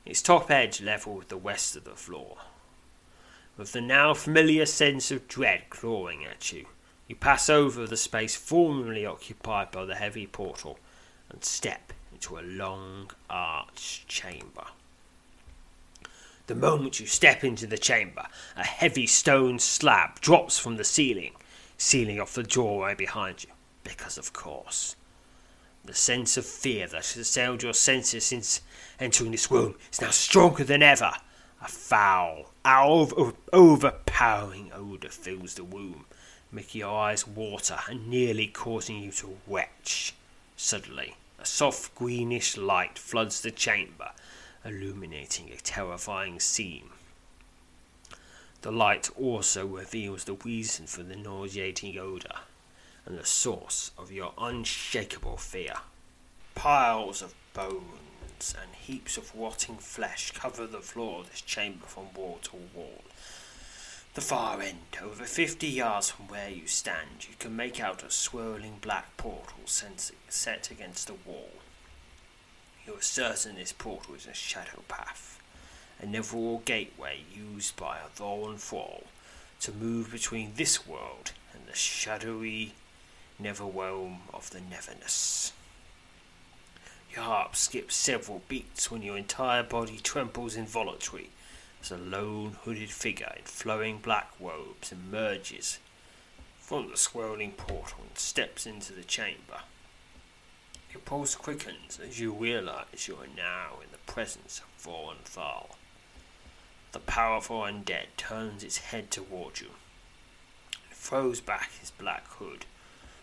B: its top edge level with the rest of the floor. With the now familiar sense of dread clawing at you, you pass over the space formerly occupied by the heavy portal and step into a long arched chamber. The moment you step into the chamber, a heavy stone slab drops from the ceiling, sealing off the doorway behind you. Because, of course, the sense of fear that has assailed your senses since entering this room is now stronger than ever. A foul, overpowering odour fills the room, making your eyes water and nearly causing you to retch. Suddenly, a soft greenish light floods the chamber, illuminating a terrifying scene. The light also reveals the reason for the nauseating odour and the source of your unshakable fear. Piles of bones and heaps of rotting flesh cover the floor of this chamber from wall to wall. The far end, over fifty yards from where you stand, you can make out a swirling black portal set against the wall. You are certain this portal is a shadow path, a netherworld gateway used by a Thorin Thrall to move between this world and the shadowy netherrealm of the Neverness. Your heart skips several beats when your entire body trembles involuntarily as a lone hooded figure in flowing black robes emerges from the swirling portal and steps into the chamber. Your pulse quickens as you realize you are now in the presence of Thorin Thrall. The powerful undead turns its head toward you and throws back his black hood,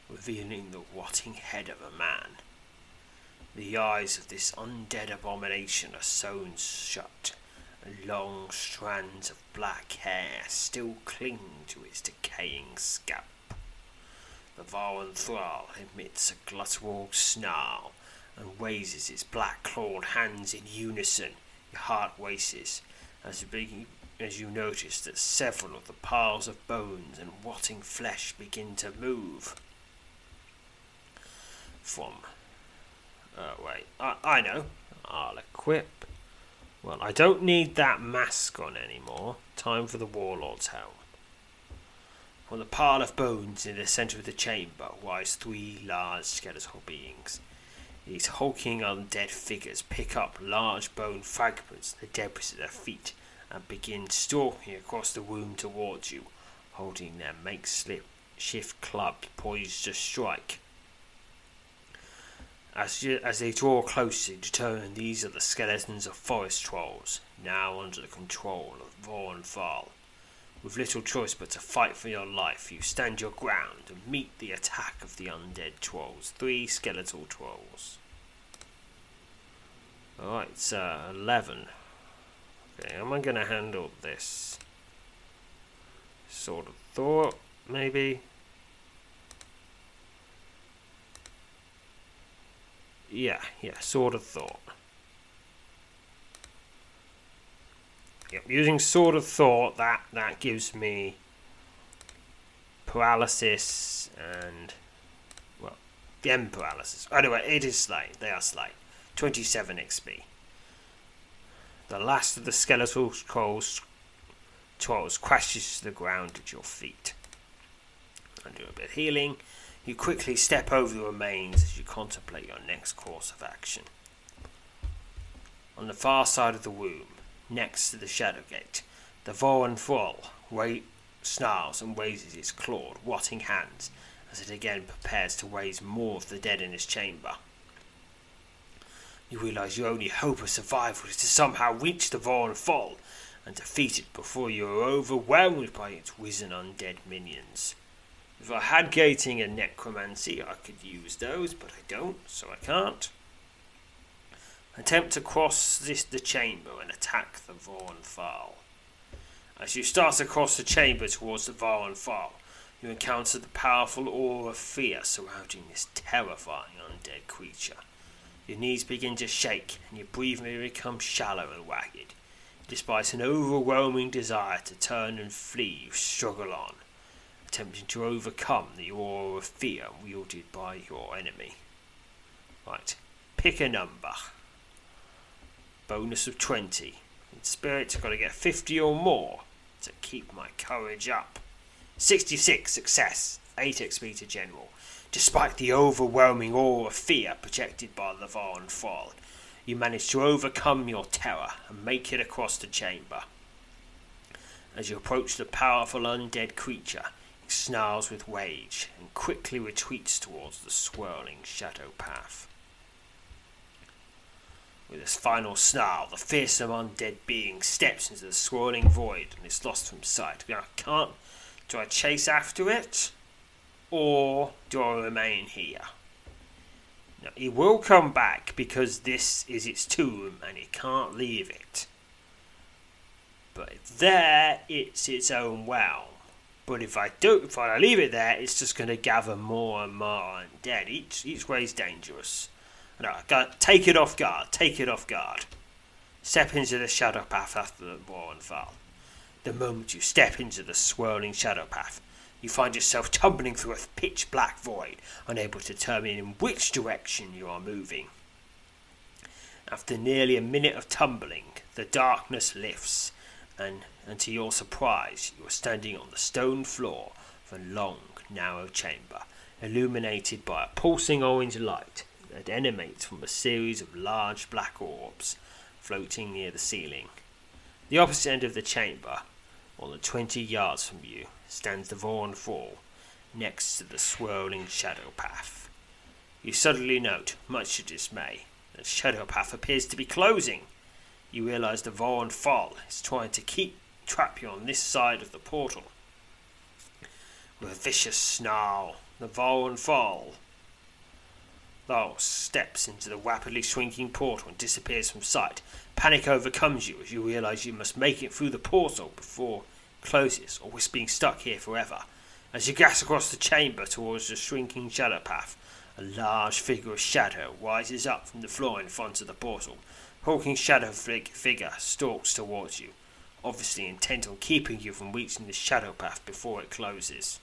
B: revealing the rotting head of a man. The eyes of this undead abomination are sewn shut, and long strands of black hair still cling to its decaying scalp. The Thorin Thrall emits a guttural snarl and raises its black clawed hands in unison. Your heart races as you, begin, as you notice that several of the piles of bones and rotting flesh begin to move. From. Uh, wait, I, I know. I'll equip. Well, I don't need that mask on anymore. Time for the Warlord's helm. On the pile of bones in the centre of the chamber rise three large skeletal beings. These hulking undead figures pick up large bone fragments, the debris at their feet, and begin stalking across the room towards you, holding their makeshift clubs poised to strike. As, you, as they draw closer, you determine these are the skeletons of forest trolls, now under the control of Thorin Thrall. With little choice but to fight for your life, you stand your ground and meet the attack of the undead trolls, three skeletal trolls. Alright, it's uh, 11. Okay, am I going to handle this? Sort of thought, maybe? Yeah, yeah, sort of thought. Yep, using Sword of Thought, that, that gives me paralysis and, well, end paralysis. Anyway, it is slight. They are slight. 27 XP. The last of the skeletal trolls, trolls crashes to the ground at your feet. And do a bit of healing. You quickly step over the remains as you contemplate your next course of action. On the far side of the womb, next to the shadow gate, the Voron Thrall wait, snarls and raises its clawed, rotting hands as it again prepares to raise more of the dead in its chamber. You realize your only hope of survival is to somehow reach the Voron Fall and defeat it before you are overwhelmed by its risen undead minions. If I had gating and necromancy, I could use those, but I don't, so I can't. Attempt to cross this the chamber and attack the Voron Fall. As you start across the chamber towards the Voron Fall, you encounter the powerful aura of fear surrounding this terrifying undead creature. Your knees begin to shake and your breathing becomes shallow and ragged. Despite an overwhelming desire to turn and flee, you struggle on, attempting to overcome the aura of fear wielded by your enemy. Right, pick a number. Bonus of 20. In spirit, I've got to get 50 or more to keep my courage up. 66 success, 8 XP to general. Despite the overwhelming awe of fear projected by the Voron Fall, you manage to overcome your terror and make it across the chamber. As you approach the powerful undead creature, it snarls with rage and quickly retreats towards the swirling shadow path. With his final snarl, the fearsome undead being steps into the swirling void and is lost from sight. I can't. Do I chase after it? Or do I remain here? Now, he will come back because this is its tomb and it can't leave it. But there, it's its own realm. But if I don't, if I leave it there, it's just going to gather more and more undead. Each each way is dangerous. No, take it off guard. Take it off guard. Step into the shadow path after the Voron Fall. The moment you step into the swirling shadow path, you find yourself tumbling through a pitch black void, unable to determine in which direction you are moving. After nearly a minute of tumbling, the darkness lifts, and, and to your surprise, you are standing on the stone floor of a long, narrow chamber, illuminated by a pulsing orange light that emanates from a series of large black orbs floating near the ceiling. The opposite end of the chamber, more than twenty yards from you, stands the Voron Fall, next to the swirling shadow path. You suddenly note, much to dismay, that the shadow path appears to be closing. You realize the Voron Fall is trying to keep trap you on this side of the portal. With a vicious snarl, the Voron Fall Thal steps into the rapidly shrinking portal and disappears from sight. Panic overcomes you as you realize you must make it through the portal before it closes or risk being stuck here forever. As you gas across the chamber towards the shrinking shadow path, a large figure of shadow rises up from the floor in front of the portal. Hulking shadow fig- figure stalks towards you, obviously intent on keeping you from reaching the shadow path before it closes.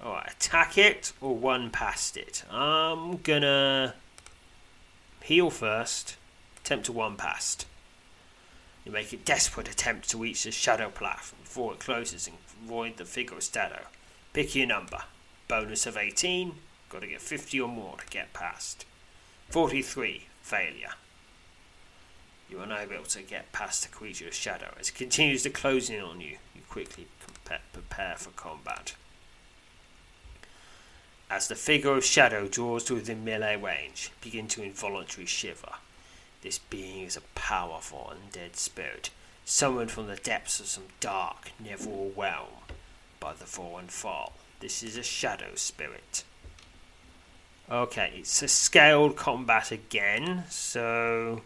B: Alright, attack it or one past it. I'm gonna heal first, attempt to one past. You make a desperate attempt to reach the shadow platform before it closes and avoid the figure shadow. Pick your number. Bonus of 18. Got to get 50 or more to get past. 43. Failure. You are unable to get past the creature of shadow. As it continues to close in on you, you quickly prepare for combat. As the figure of shadow draws to within melee range, begin to involuntarily shiver. This being is a powerful undead spirit, summoned from the depths of some dark, netherworld realm by the Voron Fall. This is a shadow spirit. Okay, it's a scaled combat again, so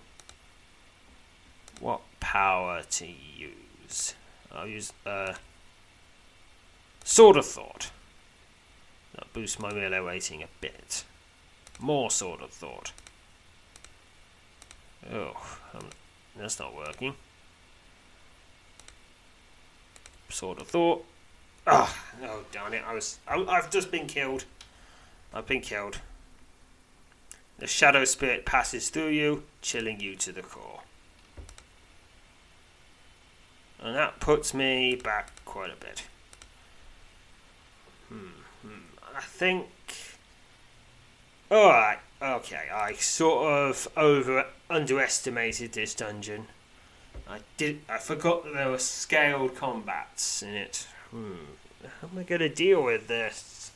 B: what power to use? I'll use uh, Sword of Thought. That boosts my melee rating a bit. More Sword of Thought. Oh, um, that's not working. Sword of Thought. Ah, oh, oh, darn it! I was. I, I've just been killed. I've been killed. The shadow spirit passes through you, chilling you to the core. And that puts me back quite a bit. Hmm, hmm. I think. Alright, okay, I sort of over underestimated this dungeon. I did. I forgot that there were scaled combats in it. Hmm. How am I going to deal with this?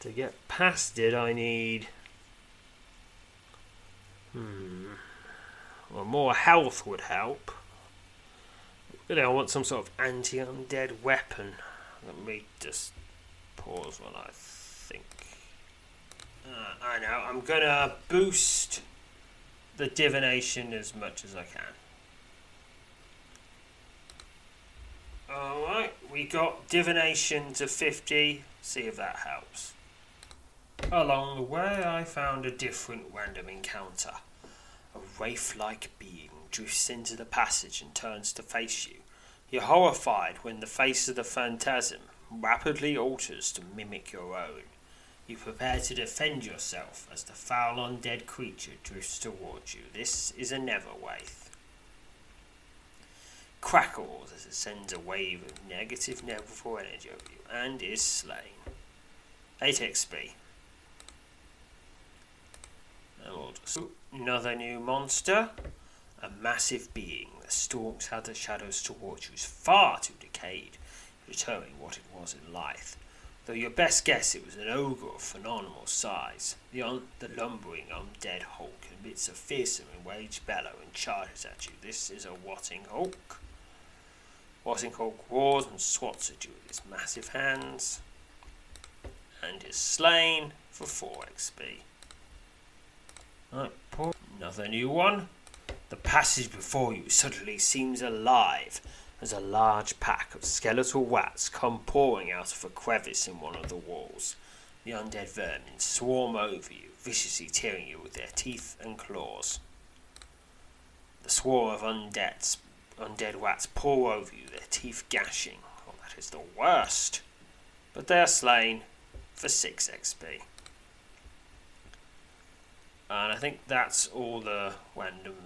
B: To get past it, I need. Hmm. Well, more health would help. Really, I want some sort of anti undead weapon. Let me just pause while I think. Uh, I know, I'm gonna boost the divination as much as I can. Alright, we got divination to 50. See if that helps. Along the way, I found a different random encounter. A wraith like being drifts into the passage and turns to face you. You're horrified when the face of the phantasm rapidly alters to mimic your own. You prepare to defend yourself as the foul undead creature drifts towards you. This is a Neverwraith. Crackles as it sends a wave of negative neverful energy over you and is slain. 8 XP. Another new monster. A massive being that stalks out the shadows towards you is far too decayed to determine what it was in life. Though your best guess it was an ogre of phenomenal size, the, un- the lumbering undead hulk emits a fearsome enraged bellow and charges at you. This is a Watting Hulk. Watting Hulk roars and swats at you with his massive hands and is slain for 4 XP. Right, another new one. The passage before you suddenly seems alive as a large pack of skeletal rats come pouring out of a crevice in one of the walls. The undead vermin swarm over you, viciously tearing you with their teeth and claws. The swarm of undead, undead rats pour over you, their teeth gashing. Oh, that is the worst. But they are slain for 6 XP. And I think that's all the random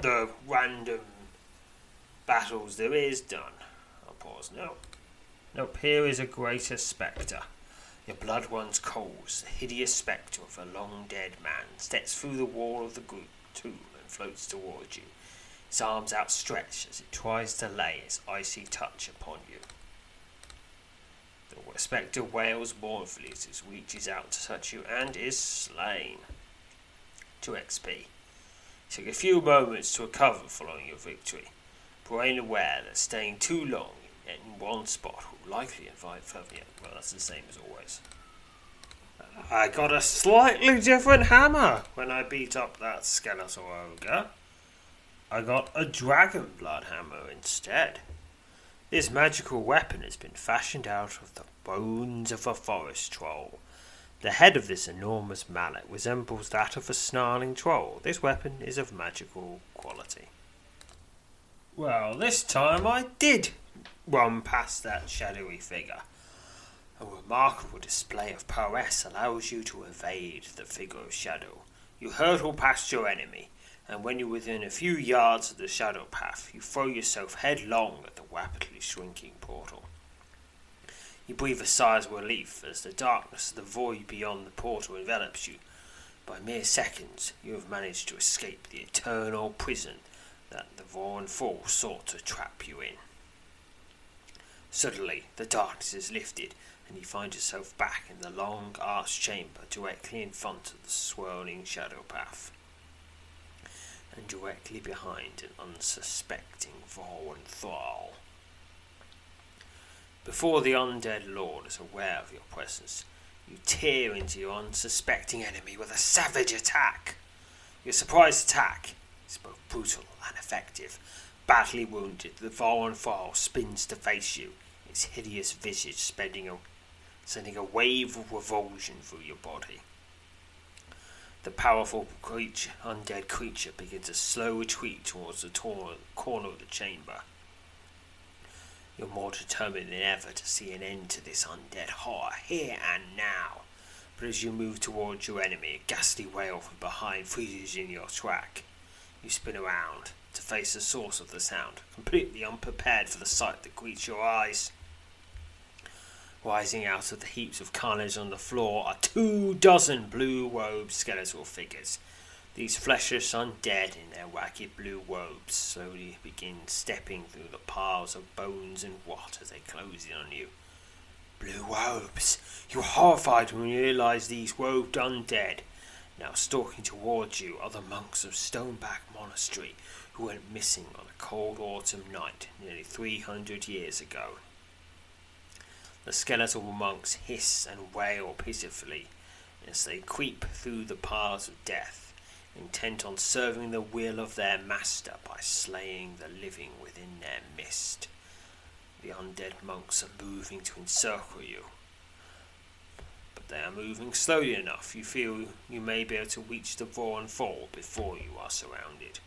B: the random battles there is done. I'll pause. No. Nope, here is a greater spectre. Your blood runs cold the hideous spectre of a long dead man steps through the wall of the group tomb and floats towards you, its arms outstretched as it tries to lay its icy touch upon you. The spectre wails mournfully as it reaches out to touch you and is slain. 2 XP. Take a few moments to recover following your victory, being aware that staying too long in one spot will likely invite further. Well, that's the same as always. I got a slightly different hammer when I beat up that skeletal ogre. I got a dragon blood hammer instead. This magical weapon has been fashioned out of the bones of a forest troll the head of this enormous mallet resembles that of a snarling troll. This weapon is of magical quality. Well, this time I did run past that shadowy figure. A remarkable display of prowess allows you to evade the figure of shadow. You hurtle past your enemy, and when you're within a few yards of the shadow path, you throw yourself headlong at the rapidly shrinking portal. You breathe a sigh of relief as the darkness of the void beyond the portal envelops you. By mere seconds, you have managed to escape the eternal prison that the Voronthal sought to trap you in. Suddenly, the darkness is lifted, and you find yourself back in the long arched chamber directly in front of the swirling shadow path. And directly behind an unsuspecting Voronthal. Before the undead lord is aware of your presence, you tear into your unsuspecting enemy with a savage attack. Your surprise attack is both brutal and effective. Badly wounded, the fallen Thrall spins to face you, its hideous visage spreading a, sending a wave of revulsion through your body. The powerful creature, undead creature begins a slow retreat towards the tor- corner of the chamber. You're more determined than ever to see an end to this undead horror here and now. But as you move towards your enemy, a ghastly wail from behind freezes in your track. You spin around to face the source of the sound, completely unprepared for the sight that greets your eyes. Rising out of the heaps of carnage on the floor are two dozen blue robed skeletal figures. These fleshless undead in their wacky blue robes slowly begin stepping through the piles of bones and rot as they close in on you. Blue robes! You're horrified when you realize these robed undead. Now stalking towards you are the monks of Stoneback Monastery who went missing on a cold autumn night nearly 300 years ago. The skeletal monks hiss and wail pitifully as they creep through the piles of death, intent on serving the will of their master by slaying the living within their midst. The undead monks are moving to encircle you, they are moving slowly enough you feel you may be able to reach the Voronthal before you are surrounded.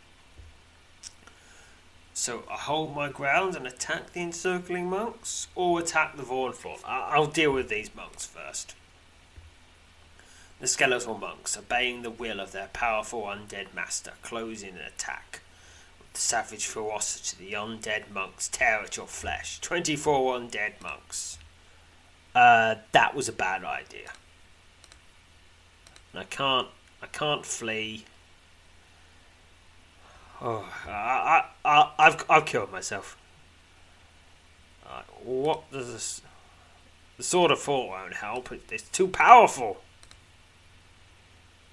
B: So I hold my ground and attack the encircling monks, or attack the Voronthal. I'll deal with these monks first. The skeletal monks, obeying the will of their powerful undead master, close in an attack. With the savage ferocity, the undead monks tear at your flesh. Twenty-four undead monks. Uh, that was a bad idea. I can't. I can't flee. Oh, I, I, I, have I've killed myself. What does this? The sword of thought won't help. It's too powerful.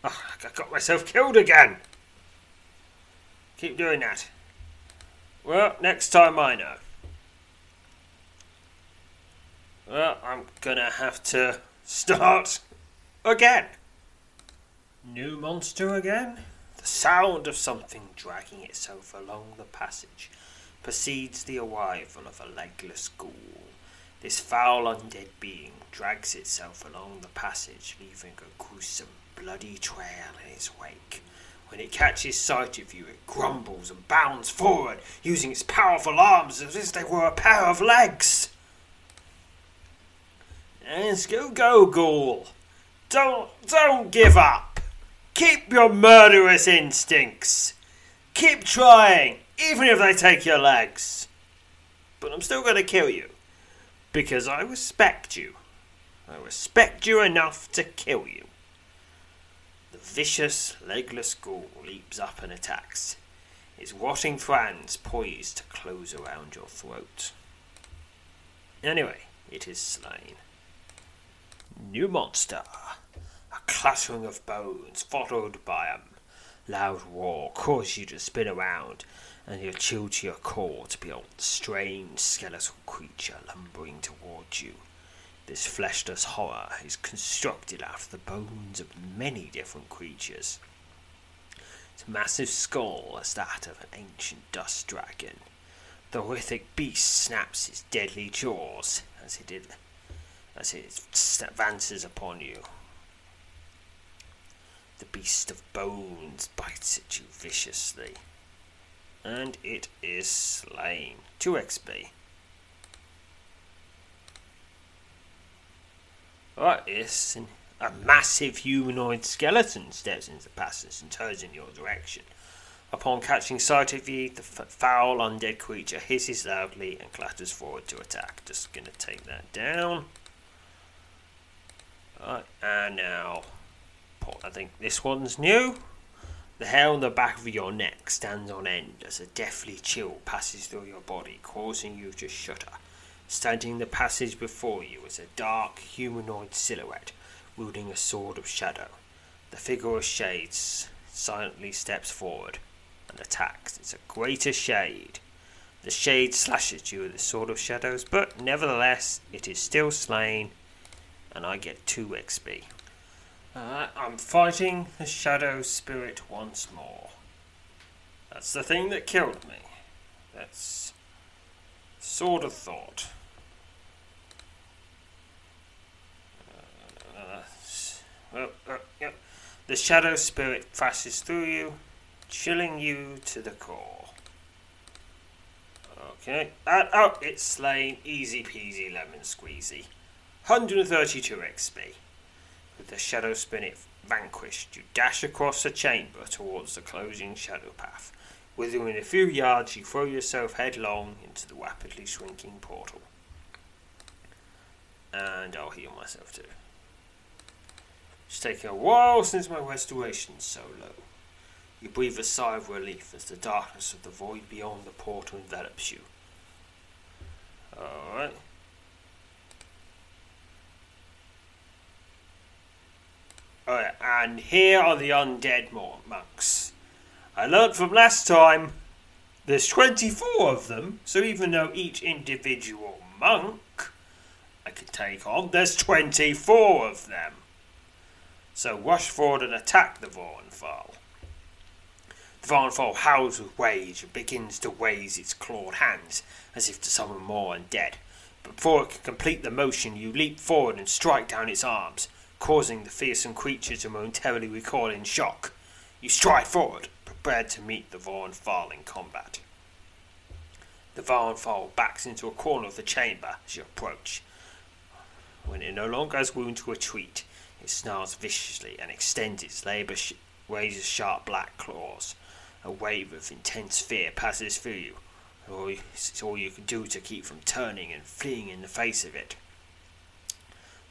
B: Oh, I got myself killed again. Keep doing that. Well, next time I know. Well, I'm gonna have to start again. New monster again? The sound of something dragging itself along the passage precedes the arrival of a legless ghoul. This foul undead being drags itself along the passage, leaving a gruesome, bloody trail in its wake. When it catches sight of you, it grumbles and bounds forward, using its powerful arms as if they were a pair of legs. Let's go, go, ghoul. Don't, don't give up. Keep your murderous instincts. Keep trying, even if they take your legs. But I'm still going to kill you. Because I respect you. I respect you enough to kill you. The vicious, legless ghoul leaps up and attacks, his rotting fangs poised to close around your throat. Anyway, it is slain. New monster A clattering of bones, followed by a loud roar, cause you to spin around, and you're chilled to your core to behold the strange skeletal creature lumbering towards you. This fleshless horror is constructed out of the bones of many different creatures. Its massive skull is that of an ancient dust dragon. The horrific beast snaps its deadly jaws as it, did, as it advances upon you, the beast of bones bites at you viciously. And it is slain. 2 XP. What oh, is a massive humanoid skeleton steps into the passage and turns in your direction. Upon catching sight of you, the f- foul undead creature hisses loudly and clatters forward to attack. Just gonna take that down. Right, and now I think this one's new. The hair on the back of your neck stands on end as a deathly chill passes through your body, causing you to shudder. Standing in the passage before you is a dark humanoid silhouette wielding a sword of shadow. The figure of Shades silently steps forward and attacks. It's a greater shade. The shade slashes you with the sword of shadows, but nevertheless, it is still slain, and I get 2 XP. Uh, I'm fighting the shadow spirit once more. That's the thing that killed me. That's sort of thought. Uh, uh, yeah. The shadow spirit passes through you, chilling you to the core. Okay, and oh, it's slain. Easy peasy lemon squeezy. 132 XP. With the shadow spirit vanquished, you dash across the chamber towards the closing shadow path. Within a few yards, you throw yourself headlong into the rapidly shrinking portal. And I'll heal myself too. It's taken a while since my restoration's so low. You breathe a sigh of relief as the darkness of the void beyond the portal envelops you. Alright. Alright, and here are the undead monks. I learnt from last time there's 24 of them, so even though each individual monk I could take on, there's 24 of them. So rush forward and attack the Voronthal. The Voronthal howls with rage and begins to raise its clawed hands as if to summon more undead. But before it can complete the motion, you leap forward and strike down its arms, causing the fearsome creature to momentarily recoil in shock. You stride forward, prepared to meet the Voronthal in combat. The Voronthal backs into a corner of the chamber as you approach. When it no longer has room to retreat, it snarls viciously and extends its sh- razor sharp black claws. A wave of intense fear passes through you. It's all you can do to keep from turning and fleeing in the face of it.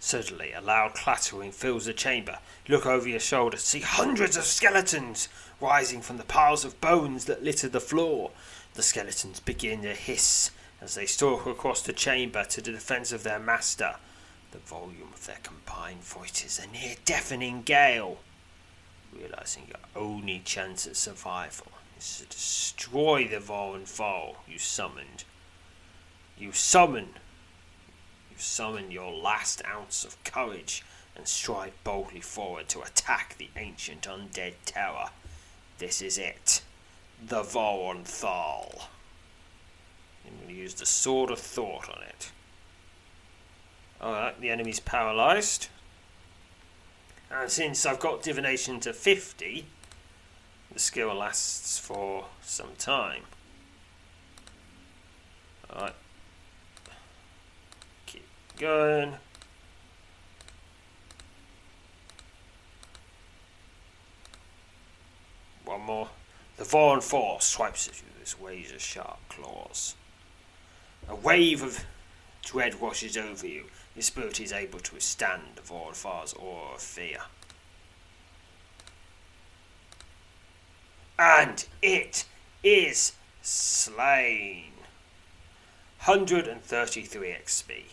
B: Suddenly, a loud clattering fills the chamber. Look over your shoulder see hundreds of skeletons rising from the piles of bones that litter the floor. The skeletons begin to hiss as they stalk across the chamber to the defense of their master. The volume of their combined voices a near deafening gale. Realizing your only chance at survival is to destroy the Voronthal you summoned. You summon summon your last ounce of courage and stride boldly forward to attack the ancient undead tower. This is it. The Voronthal. I'm going to use the Sword of Thought on it. Alright, the enemy's paralysed. And since I've got divination to 50, the skill lasts for some time. Alright. Going. One more. The Voronthal swipes at you with its razor sharp claws. A wave of dread washes over you. Your spirit is able to withstand the Voronthal's aura of fear. And it is slain. 133 XP.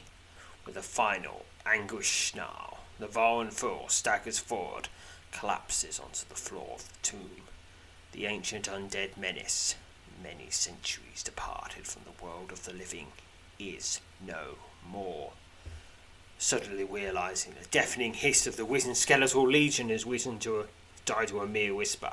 B: With a final anguished snarl, the Voronthal staggers forward, collapses onto the floor of the tomb. The ancient undead menace, many centuries departed from the world of the living, is no more. Suddenly realizing the deafening hiss of the wizened skeletal legion has risen to a, died to a mere whisper,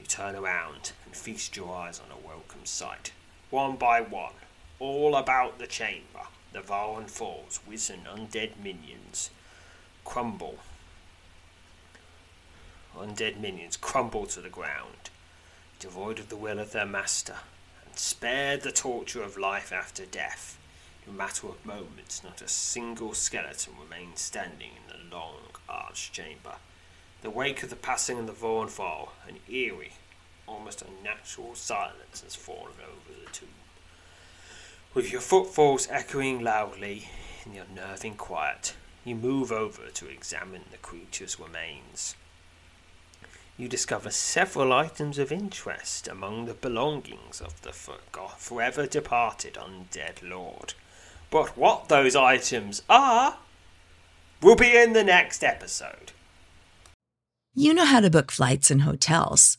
B: you turn around and feast your eyes on a welcome sight. One by one, all about the chamber, the Voronthals, wizened undead minions, crumble. Undead minions crumble to the ground, devoid of the will of their master, and spared the torture of life after death. In a matter of moments, not a single skeleton remains standing in the long arched chamber. The wake of the passing of the Voronthal, an eerie, almost unnatural silence has fallen over the tomb. With your footfalls echoing loudly in the unnerving quiet, you move over to examine the creature's remains. You discover several items of interest among the belongings of the forever departed undead lord. But what those items are will be in the next episode.
C: You know how to book flights and hotels.